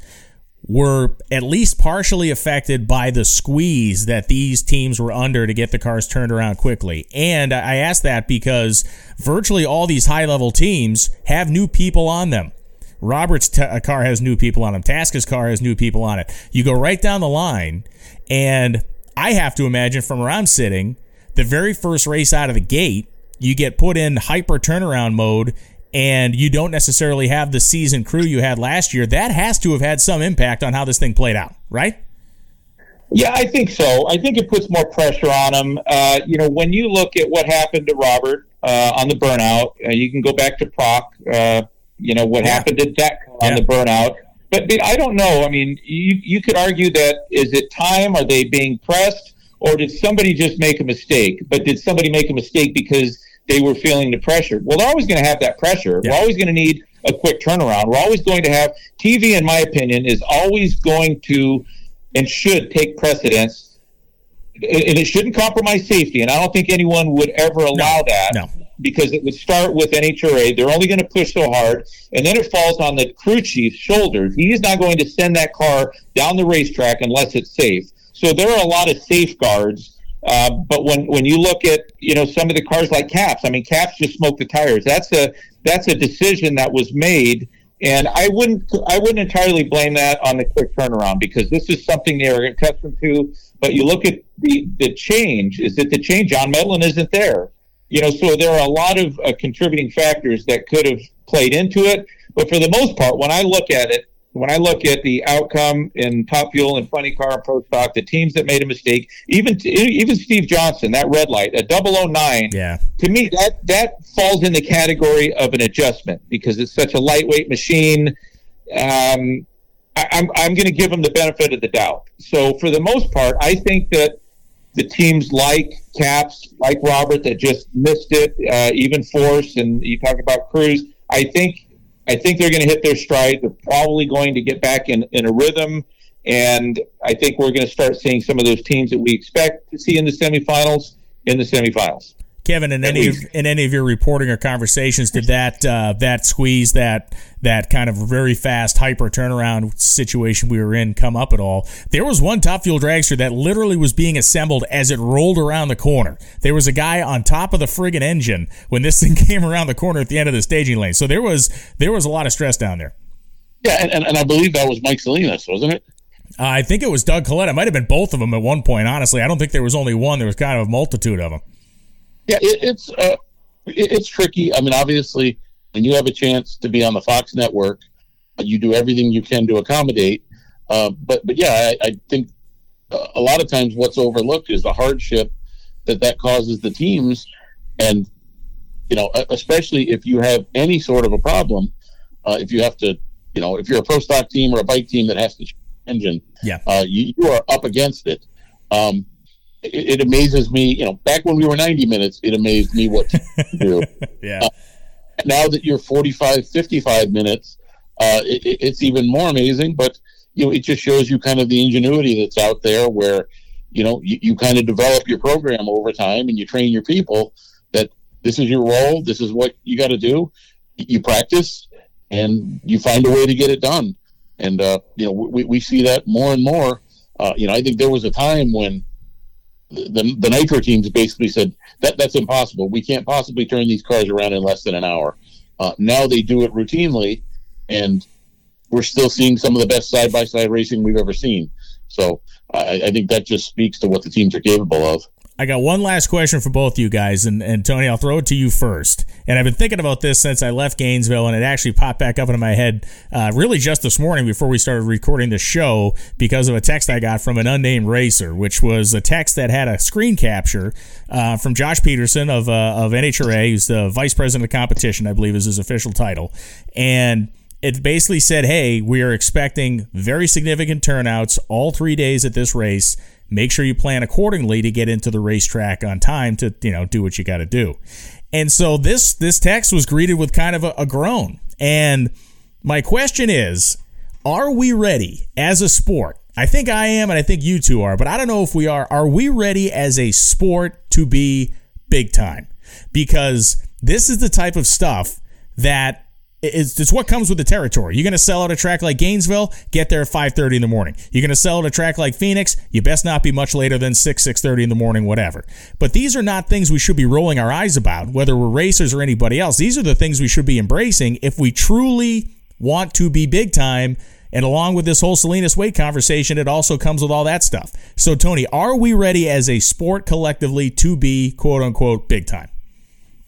were at least partially affected by the squeeze that these teams were under to get the cars turned around quickly. And I ask that because virtually all these high level teams have new people on them. Robert's t- uh, car has new people on him. Tasca's car has new people on it. You go right down the line, and I have to imagine from where I'm sitting, the very first race out of the gate, you get put in hyper turnaround mode, and you don't necessarily have the season crew you had last year. That has to have had some impact on how this thing played out, right? Yeah, I think so. I think it puts more pressure on him. Uh, you know, when you look at what happened to Robert uh, on the burnout, uh, you can go back to Proc. Uh, you know what Yeah. happened to Deck on Yeah. the burnout. But, but I don't know. I mean, you you could argue that is it time? Are they being pressed, or did somebody just make a mistake? But did somebody make a mistake because they were feeling the pressure? Well, they're always going to have that pressure. Yeah. We're always going to need a quick turnaround. We're always going to have TV. In my opinion, is always going to and should take precedence, and it shouldn't compromise safety. And I don't think anyone would ever allow that No. Because it would start with NHRA. They're only going to push so hard, and then it falls on the crew chief's shoulders. He's not going to send that car down the racetrack unless it's safe. So there are a lot of safeguards. Uh, but when, when you look at you know some of the cars like Capps, I mean Capps just smoked the tires. That's a that's a decision that was made, and I wouldn't I wouldn't entirely blame that on the quick turnaround because this is something they are accustomed to. But you look at the the change is that the change John Medlen isn't there you know, so there are a lot of uh, contributing factors that could have played into it. But for the most part, when I look at it, when I look at the outcome in Top Fuel and Funny Car and Pro Stock, the teams that made a mistake, even even Steve Johnson, that red light, a 009, Yeah. to me that that falls in the category of an adjustment because it's such a lightweight machine. Um, I, I'm I'm going to give him the benefit of the doubt. So for the most part, I think that the teams like Capps, like Robert, that just missed it, uh, even Force, and you talk about Cruz. I think I think they're going to hit their stride. They're probably going to get back in, in a rhythm, and I think we're going to start seeing some of those teams that we expect to see in the semifinals in the semifinals. Kevin, in any of, in any of your reporting or conversations, did that uh, that squeeze that that kind of very fast hyper turnaround situation we were in come up at all? There was one Top Fuel dragster that literally was being assembled as it rolled around the corner. There was a guy on top of the friggin' engine when this thing came around the corner at the end of the staging lane. So there was there was a lot of stress down there. Yeah, and, and, and I believe that was Mike Salinas, wasn't it? Uh, I think it was Doug Kalitta. It might have been both of them at one point. Honestly, I don't think there was only one. There was kind of a multitude of them. Yeah, it, it's uh, it, it's tricky. I mean, obviously, when you have a chance to be on the Fox network, you do everything you can to accommodate. Uh, but but yeah, I, I think a lot of times what's overlooked is the hardship that that causes the teams, and you know, especially if you have any sort of a problem, uh, if you have to, you know, if you're a pro stock team or a bike team that has to engine, yeah, uh, you, you, are up against it. Um, it, it, amazes me, you know, back when we were 90 minutes, it amazed me what to do. yeah. Uh, now that you're 45, 55 minutes, uh, it, it's even more amazing. But you know, it just shows you kind of the ingenuity that's out there, where you know you, you kind of develop your program over time and you train your people that this is your role, this is what you got to do. You practice and you find a way to get it done. And uh, you know, we, we see that more and more. Uh, you know, I think there was a time when the, the nitro teams basically said that that's impossible. We can't possibly turn these cars around in less than an hour. Uh, now they do it routinely, and we're still seeing some of the best side by side racing we've ever seen. So I, I, think that just speaks to what the teams are capable of. I got one last question for both you guys, and, and Tony, I'll throw it to you first. And I've been thinking about this since I left Gainesville, and it actually popped back up into my head uh, really just this morning before we started recording the show because of a text I got from an unnamed racer, which was a text that had a screen capture uh, from Josh Peterson of, uh, of NHRA, who's the vice president of competition, I believe is his official title. And it basically said, hey, we are expecting very significant turnouts all three days at this race make sure you plan accordingly to get into the racetrack on time to you know do what you got to do. And so this this text was greeted with kind of a, a groan. And my question is are we ready as a sport? I think i am and i think you two are but i don't know if we are. Are we ready as a sport to be big time? Because this is the type of stuff that it's, it's what comes with the territory. You're going to sell out a track like Gainesville, get there at 5:30 in the morning. You're going to sell out a track like Phoenix, you best not be much later than 6 6:30 in the morning whatever. But these are not things we should be rolling our eyes about whether we're racers or anybody else. These are the things we should be embracing if we truly want to be big time. And along with this whole Salinas weight conversation, it also comes with all that stuff. So, Tony, are we ready as a sport collectively to be quote unquote big time?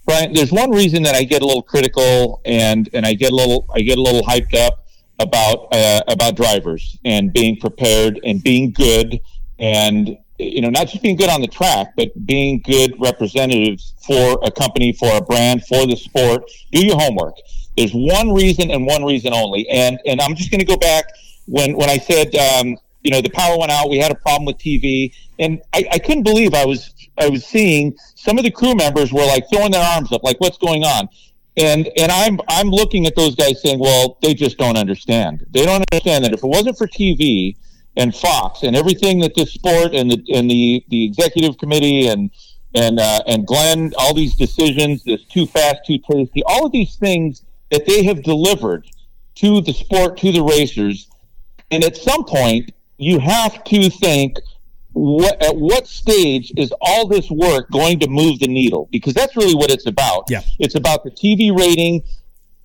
Brian, there's one reason that I get a little critical and and I get a little I get a little hyped up about uh, about drivers and being prepared and being good and you know not just being good on the track but being good representatives for a company for a brand for the sport. Do your homework. There's one reason and one reason only. And and i'm just going to go back when when i said um, you know the power went out. We had a problem with tv and I, I couldn't believe i was I was seeing some of the crew members were like throwing their arms up, like what's going on? And and I'm I'm looking at those guys saying, well, they just don't understand. They don't understand that if it wasn't for TV and Fox and everything that this sport and the and the the executive committee and and uh, and Glenn, all these decisions, this too fast, too tasty, all of these things that they have delivered to the sport, to the racers, and at some point you have to think what at what stage is all this work going to move the needle? Because that's really what it's about. Yeah. It's about the TV rating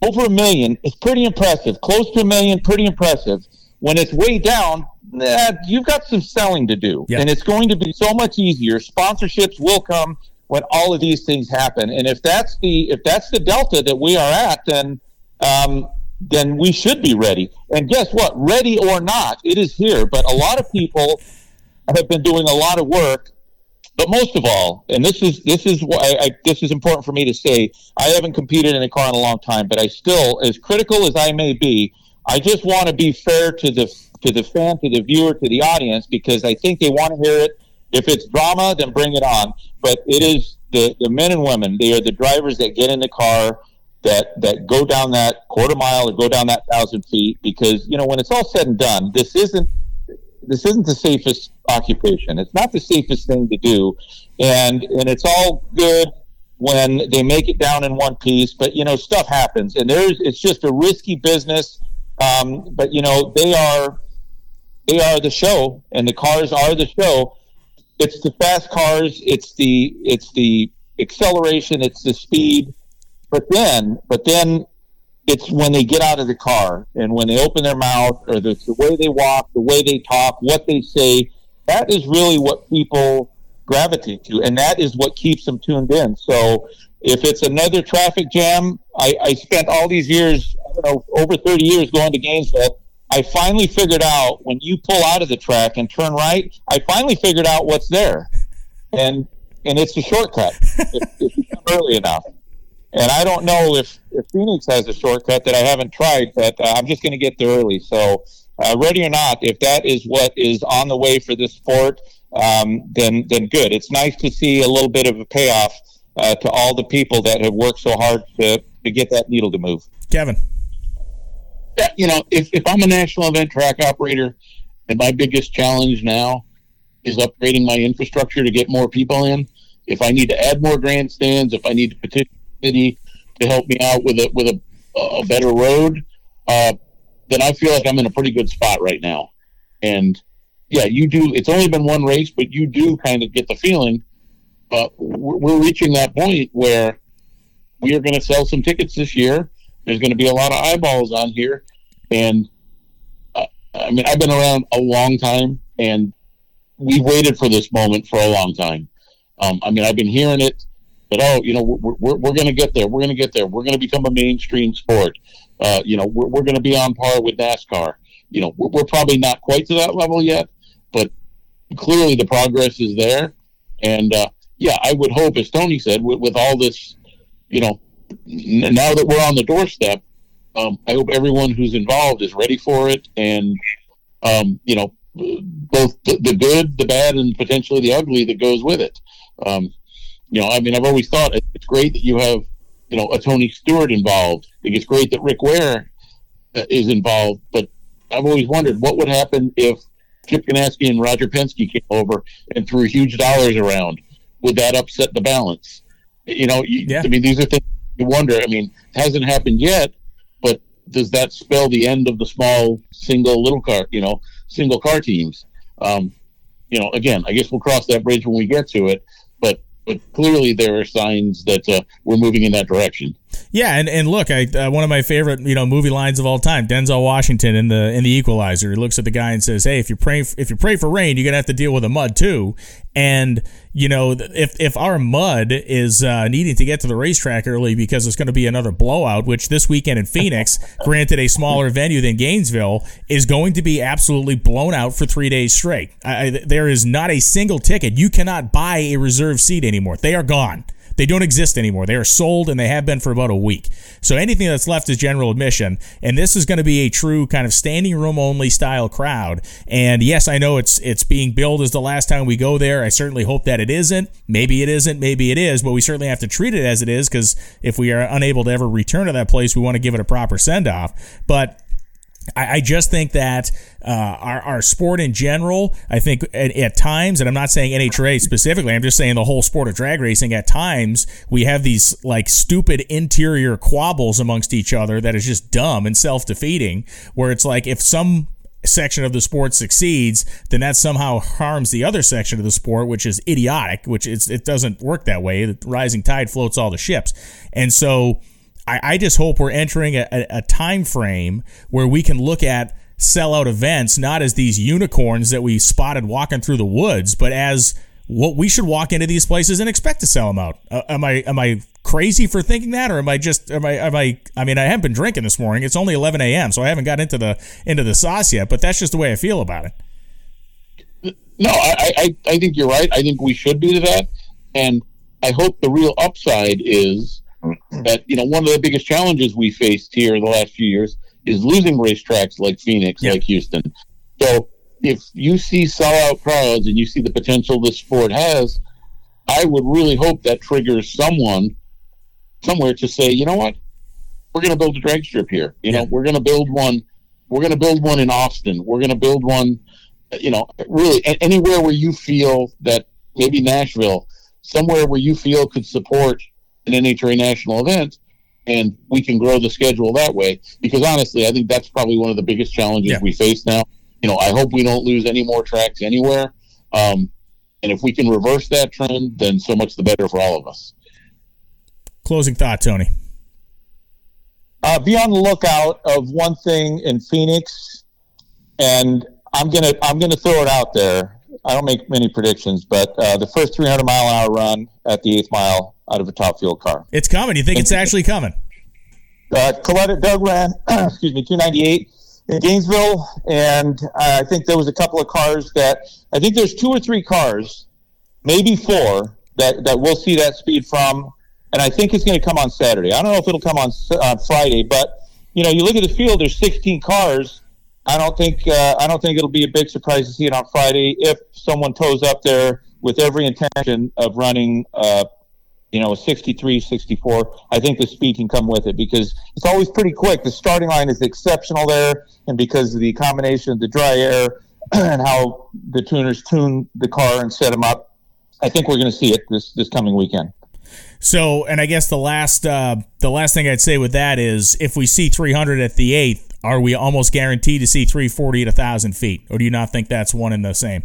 over a million. It's pretty impressive. Close to a million, pretty impressive. When it's way down, eh, you've got some selling to do, yeah. and it's going to be so much easier. Sponsorships will come when all of these things happen, and if that's the if that's the delta that we are at, then um, then we should be ready. And guess what? Ready or not, it is here. But a lot of people have been doing a lot of work but most of all, and this is this is I, I, this is important for me to say, I haven't competed in a car in a long time, but I still, as critical as I may be, I just want to be fair to the to the fan, to the viewer, to the audience, because I think they want to hear it. If it's drama, then bring it on. But it is the, the men and women. They are the drivers that get in the car, that that go down that quarter mile or go down that thousand feet. Because you know when it's all said and done, this isn't this isn't the safest occupation. It's not the safest thing to do, and and it's all good when they make it down in one piece. But you know, stuff happens, and there's it's just a risky business. Um, but you know, they are they are the show, and the cars are the show. It's the fast cars. It's the it's the acceleration. It's the speed. But then, but then it's when they get out of the car and when they open their mouth or the, the way they walk, the way they talk, what they say. That is really what people gravitate to, and that is what keeps them tuned in. So if it's another traffic jam, I, I spent all these years, know, over 30 years going to Gainesville. I finally figured out when you pull out of the track and turn right, I finally figured out what's there. And and it's a shortcut if, if you come early enough. And I don't know if, if Phoenix has a shortcut that I haven't tried, but uh, I'm just going to get there early. So, uh, ready or not, if that is what is on the way for this sport, um, then then good. It's nice to see a little bit of a payoff uh, to all the people that have worked so hard to, to get that needle to move. Kevin. Yeah, you know, if, if I'm a national event track operator and my biggest challenge now is upgrading my infrastructure to get more people in, if I need to add more grandstands, if I need to petition city to help me out with a with a, a better road, uh, then I feel like I'm in a pretty good spot right now. And yeah, you do. It's only been one race, but you do kind of get the feeling. Uh, we're, we're reaching that point where we are going to sell some tickets this year. There's going to be a lot of eyeballs on here, and uh, I mean, I've been around a long time, and we waited for this moment for a long time. Um, I mean, I've been hearing it that oh, you know, we're we're, we're going to get there. We're going to get there. We're going to become a mainstream sport. Uh, you know, we're, we're going to be on par with NASCAR. You know, we're, we're probably not quite to that level yet, but clearly the progress is there. And uh, yeah, I would hope, as Tony said, with, with all this, you know, n- now that we're on the doorstep, um, I hope everyone who's involved is ready for it, and um, you know, both the, the, good, the bad, and potentially the ugly that goes with it. Um, you know, I mean, I've always thought it's great that you have, you know, a Tony Stewart involved. I think it's great that Rick Ware uh, is involved, but I've always wondered what would happen if Chip Ganassi and Roger Penske came over and threw huge dollars around. Would that upset the balance? You know, you, Yeah. I mean, these are things you wonder. I mean, it hasn't happened yet, but does that spell the end of the small single little car, you know, single car teams? Um, you know, again, I guess we'll cross that bridge when we get to it. But clearly there are signs that uh, we're moving in that direction. Yeah, and, and look, I uh, one of my favorite you know movie lines of all time, Denzel Washington in the in the Equalizer. He looks at the guy and says, "Hey, if you pray if you pray for rain, you're gonna have to deal with the mud too." And you know, if if our mud is uh, needing to get to the racetrack early because it's going to be another blowout, which this weekend in Phoenix, granted a smaller venue than Gainesville, is going to be absolutely blown out for three days straight. I, I, there is not a single ticket. You cannot buy a reserve seat anymore. They are gone. They don't exist anymore. They are sold and they have been for about a week. So anything that's left is general admission. And this is going to be a true kind of standing room only style crowd. And yes, I know it's it's being billed as the last time we go there. I certainly hope that it isn't. Maybe it isn't. Maybe it is. But we certainly have to treat it as it is because if we are unable to ever return to that place, we want to give it a proper send off. But I, just think that uh, our, our sport in general, I think at, at times, and I'm not saying NHRA specifically, I'm just saying the whole sport of drag racing, at times we have these like stupid interior quabbles amongst each other that is just dumb and self defeating, where it's like if some section of the sport succeeds, then that somehow harms the other section of the sport, which is idiotic, which it's, it doesn't work that way. The rising tide floats all the ships. And so, I, I just hope we're entering a, a, a time frame where we can look at sellout events not as these unicorns that we spotted walking through the woods, but as what we should walk into these places and expect to sell them out. Uh, am I am I crazy for thinking that, or am I just am I am I? I mean, I haven't been drinking this morning. It's only 11 a.m., so I haven't got into the into the sauce yet. But that's just the way I feel about it. No, I, I, I think you're right. I think we should do that. And I hope the real upside is that, you know, one of the biggest challenges we faced here the last few years is losing racetracks like Phoenix, like Houston. So if you see sellout crowds and you see the potential this sport has, I would really hope that triggers someone somewhere to say, you know what, we're going to build a drag strip here. You know, Yeah. we're going to build one. We're going to build one in Austin. We're going to build one you know, really anywhere where you feel that maybe Nashville, somewhere where you feel could support an NHRA national event, and we can grow the schedule that way. Because honestly, I think that's probably one of the biggest challenges Yeah. we face now. You know, I hope we don't lose any more tracks anywhere. Um, and if we can reverse that trend, then so much the better for all of us. Closing thought, Tony. uh, be on the lookout of one thing in Phoenix, and I'm gonna I'm gonna throw it out there. I don't make many predictions, but uh, the first 300 mile an hour run at the eighth mile out of a top fuel car. It's coming. You think it's actually coming? Uh, Kalitta Doug ran, excuse me, 298. in Gainesville, and uh, I think there was a couple of cars that I think there's two or three cars, maybe four that that we'll see that speed from, and I think it's going to come on Saturday. I don't know if it'll come on on Friday, but you know, you look at the field. There's 16 cars. I don't think uh, I don't think it'll be a big surprise to see it on Friday if someone toes up there with every intention of running uh, you know, a 63, 64, I think the speed can come with it because it's always pretty quick. The starting line is exceptional there, and because of the combination of the dry air and how the tuners tune the car and set them up, I think we're going to see it this this coming weekend. So, and I guess the last uh, the last thing I'd say with that is, if we see 300 at the eighth, are we almost guaranteed to see 340 at a thousand feet, or do you not think that's one and the same?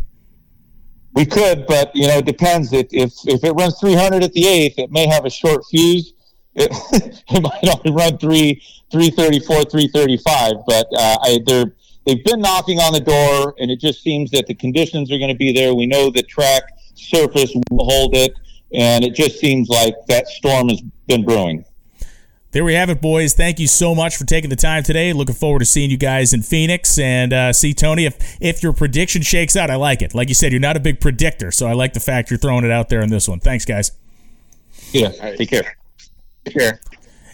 We could, but you know, it depends. If if, if it runs 300 at the eighth, it may have a short fuse. It, it might only run three 334, 335. But uh, I, they're they've been knocking on the door, and it just seems that the conditions are going to be there. We know the track surface will hold it, and it just seems like that storm has been brewing. There we have it, boys. Thank you so much for taking the time today. Looking forward to seeing you guys in Phoenix and uh, see Tony. If if your prediction shakes out, I like it. Like you said, you're not a big predictor, so I like the fact you're throwing it out there in this one. Thanks, guys. Yeah, take care. Take care.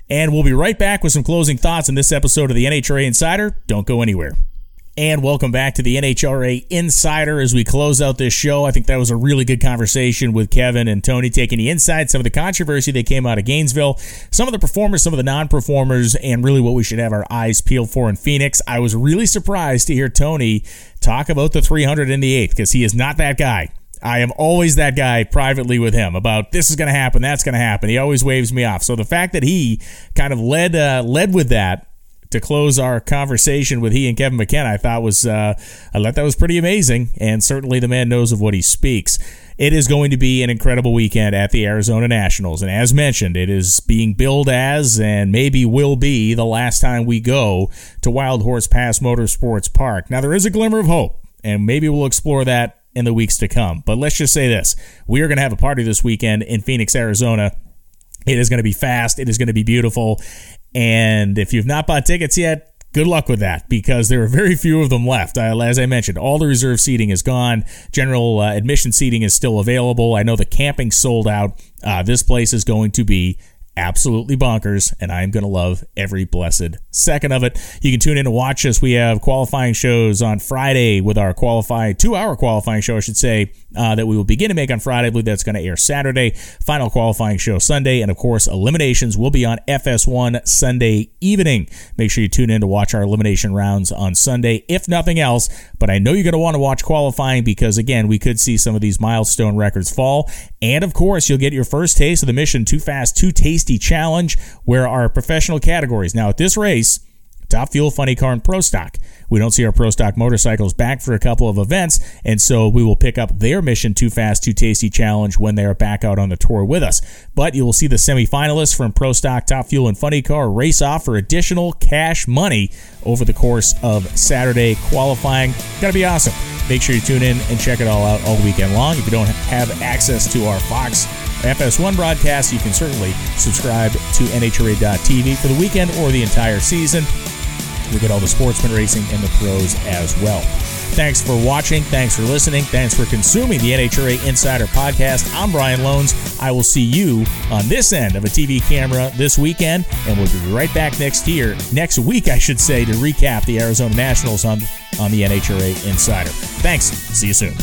And we'll be right back with some closing thoughts on this episode of the NHRA Insider. Don't go anywhere. And welcome back to the NHRA Insider as we close out this show. I think that was a really good conversation with Kevin and Tony taking the inside, some of the controversy that came out of Gainesville, some of the performers, some of the non performers, and really what we should have our eyes peeled for in Phoenix. I was really surprised to hear Tony talk about the 300 in the eighth because he is not that guy. I am always that guy privately with him about this is going to happen, that's going to happen. He always waves me off. So the fact that he kind of led uh, led with that to close our conversation with he and Kevin McKenna, I thought was uh, I thought that was pretty amazing, and certainly the man knows of what he speaks. It is going to be an incredible weekend at the Arizona Nationals, and as mentioned, it is being billed as and maybe will be the last time we go to Wild Horse Pass Motorsports Park. Now there is a glimmer of hope, and maybe we'll explore that in the weeks to come. But let's just say this: we are going to have a party this weekend in Phoenix, Arizona. It is going to be fast. It is going to be beautiful. And if you've not bought tickets yet, good luck with that because there are very few of them left. As I mentioned, all the reserve seating is gone. General uh, admission seating is still available. I know the camping sold out. Uh, this place is going to be absolutely bonkers, and I'm going to love every blessed second of it. You can tune in to watch us. We have qualifying shows on Friday with our qualifying, two hour qualifying show, I should say, uh, that we will begin to make on Friday. I believe that's going to air Saturday. Final qualifying show Sunday. And of course, eliminations will be on FS1 Sunday evening. Make sure you tune in to watch our elimination rounds on Sunday, if nothing else. But I know you're going to want to watch qualifying because, again, we could see some of these milestone records fall. And of course, you'll get your first taste of the Mission Too Fast, Too Tasty Challenge, where our professional categories. Now, at this race, Top Fuel, Funny Car, and Pro Stock. We don't see our Pro Stock motorcycles back for a couple of events, and so we will pick up their Mission Too Fast, Too Tasty challenge when they are back out on the tour with us. But you will see the semifinalists from Pro Stock, Top Fuel, and Funny Car race off for additional cash money over the course of Saturday qualifying. Gonna be awesome. Make sure you tune in and check it all out all weekend long. If you don't have access to our Fox FS1 broadcast, you can certainly subscribe to NHRA.tv for the weekend or the entire season. You'll get all the sportsman racing and the pros as well. Thanks for watching. Thanks for listening. Thanks for consuming the NHRA Insider Podcast. I'm Brian Lohnes. I will see you on this end of a TV camera this weekend, and we'll be right back next year, next week, I should say, to recap the Arizona Nationals on, on the NHRA Insider. Thanks. See you soon.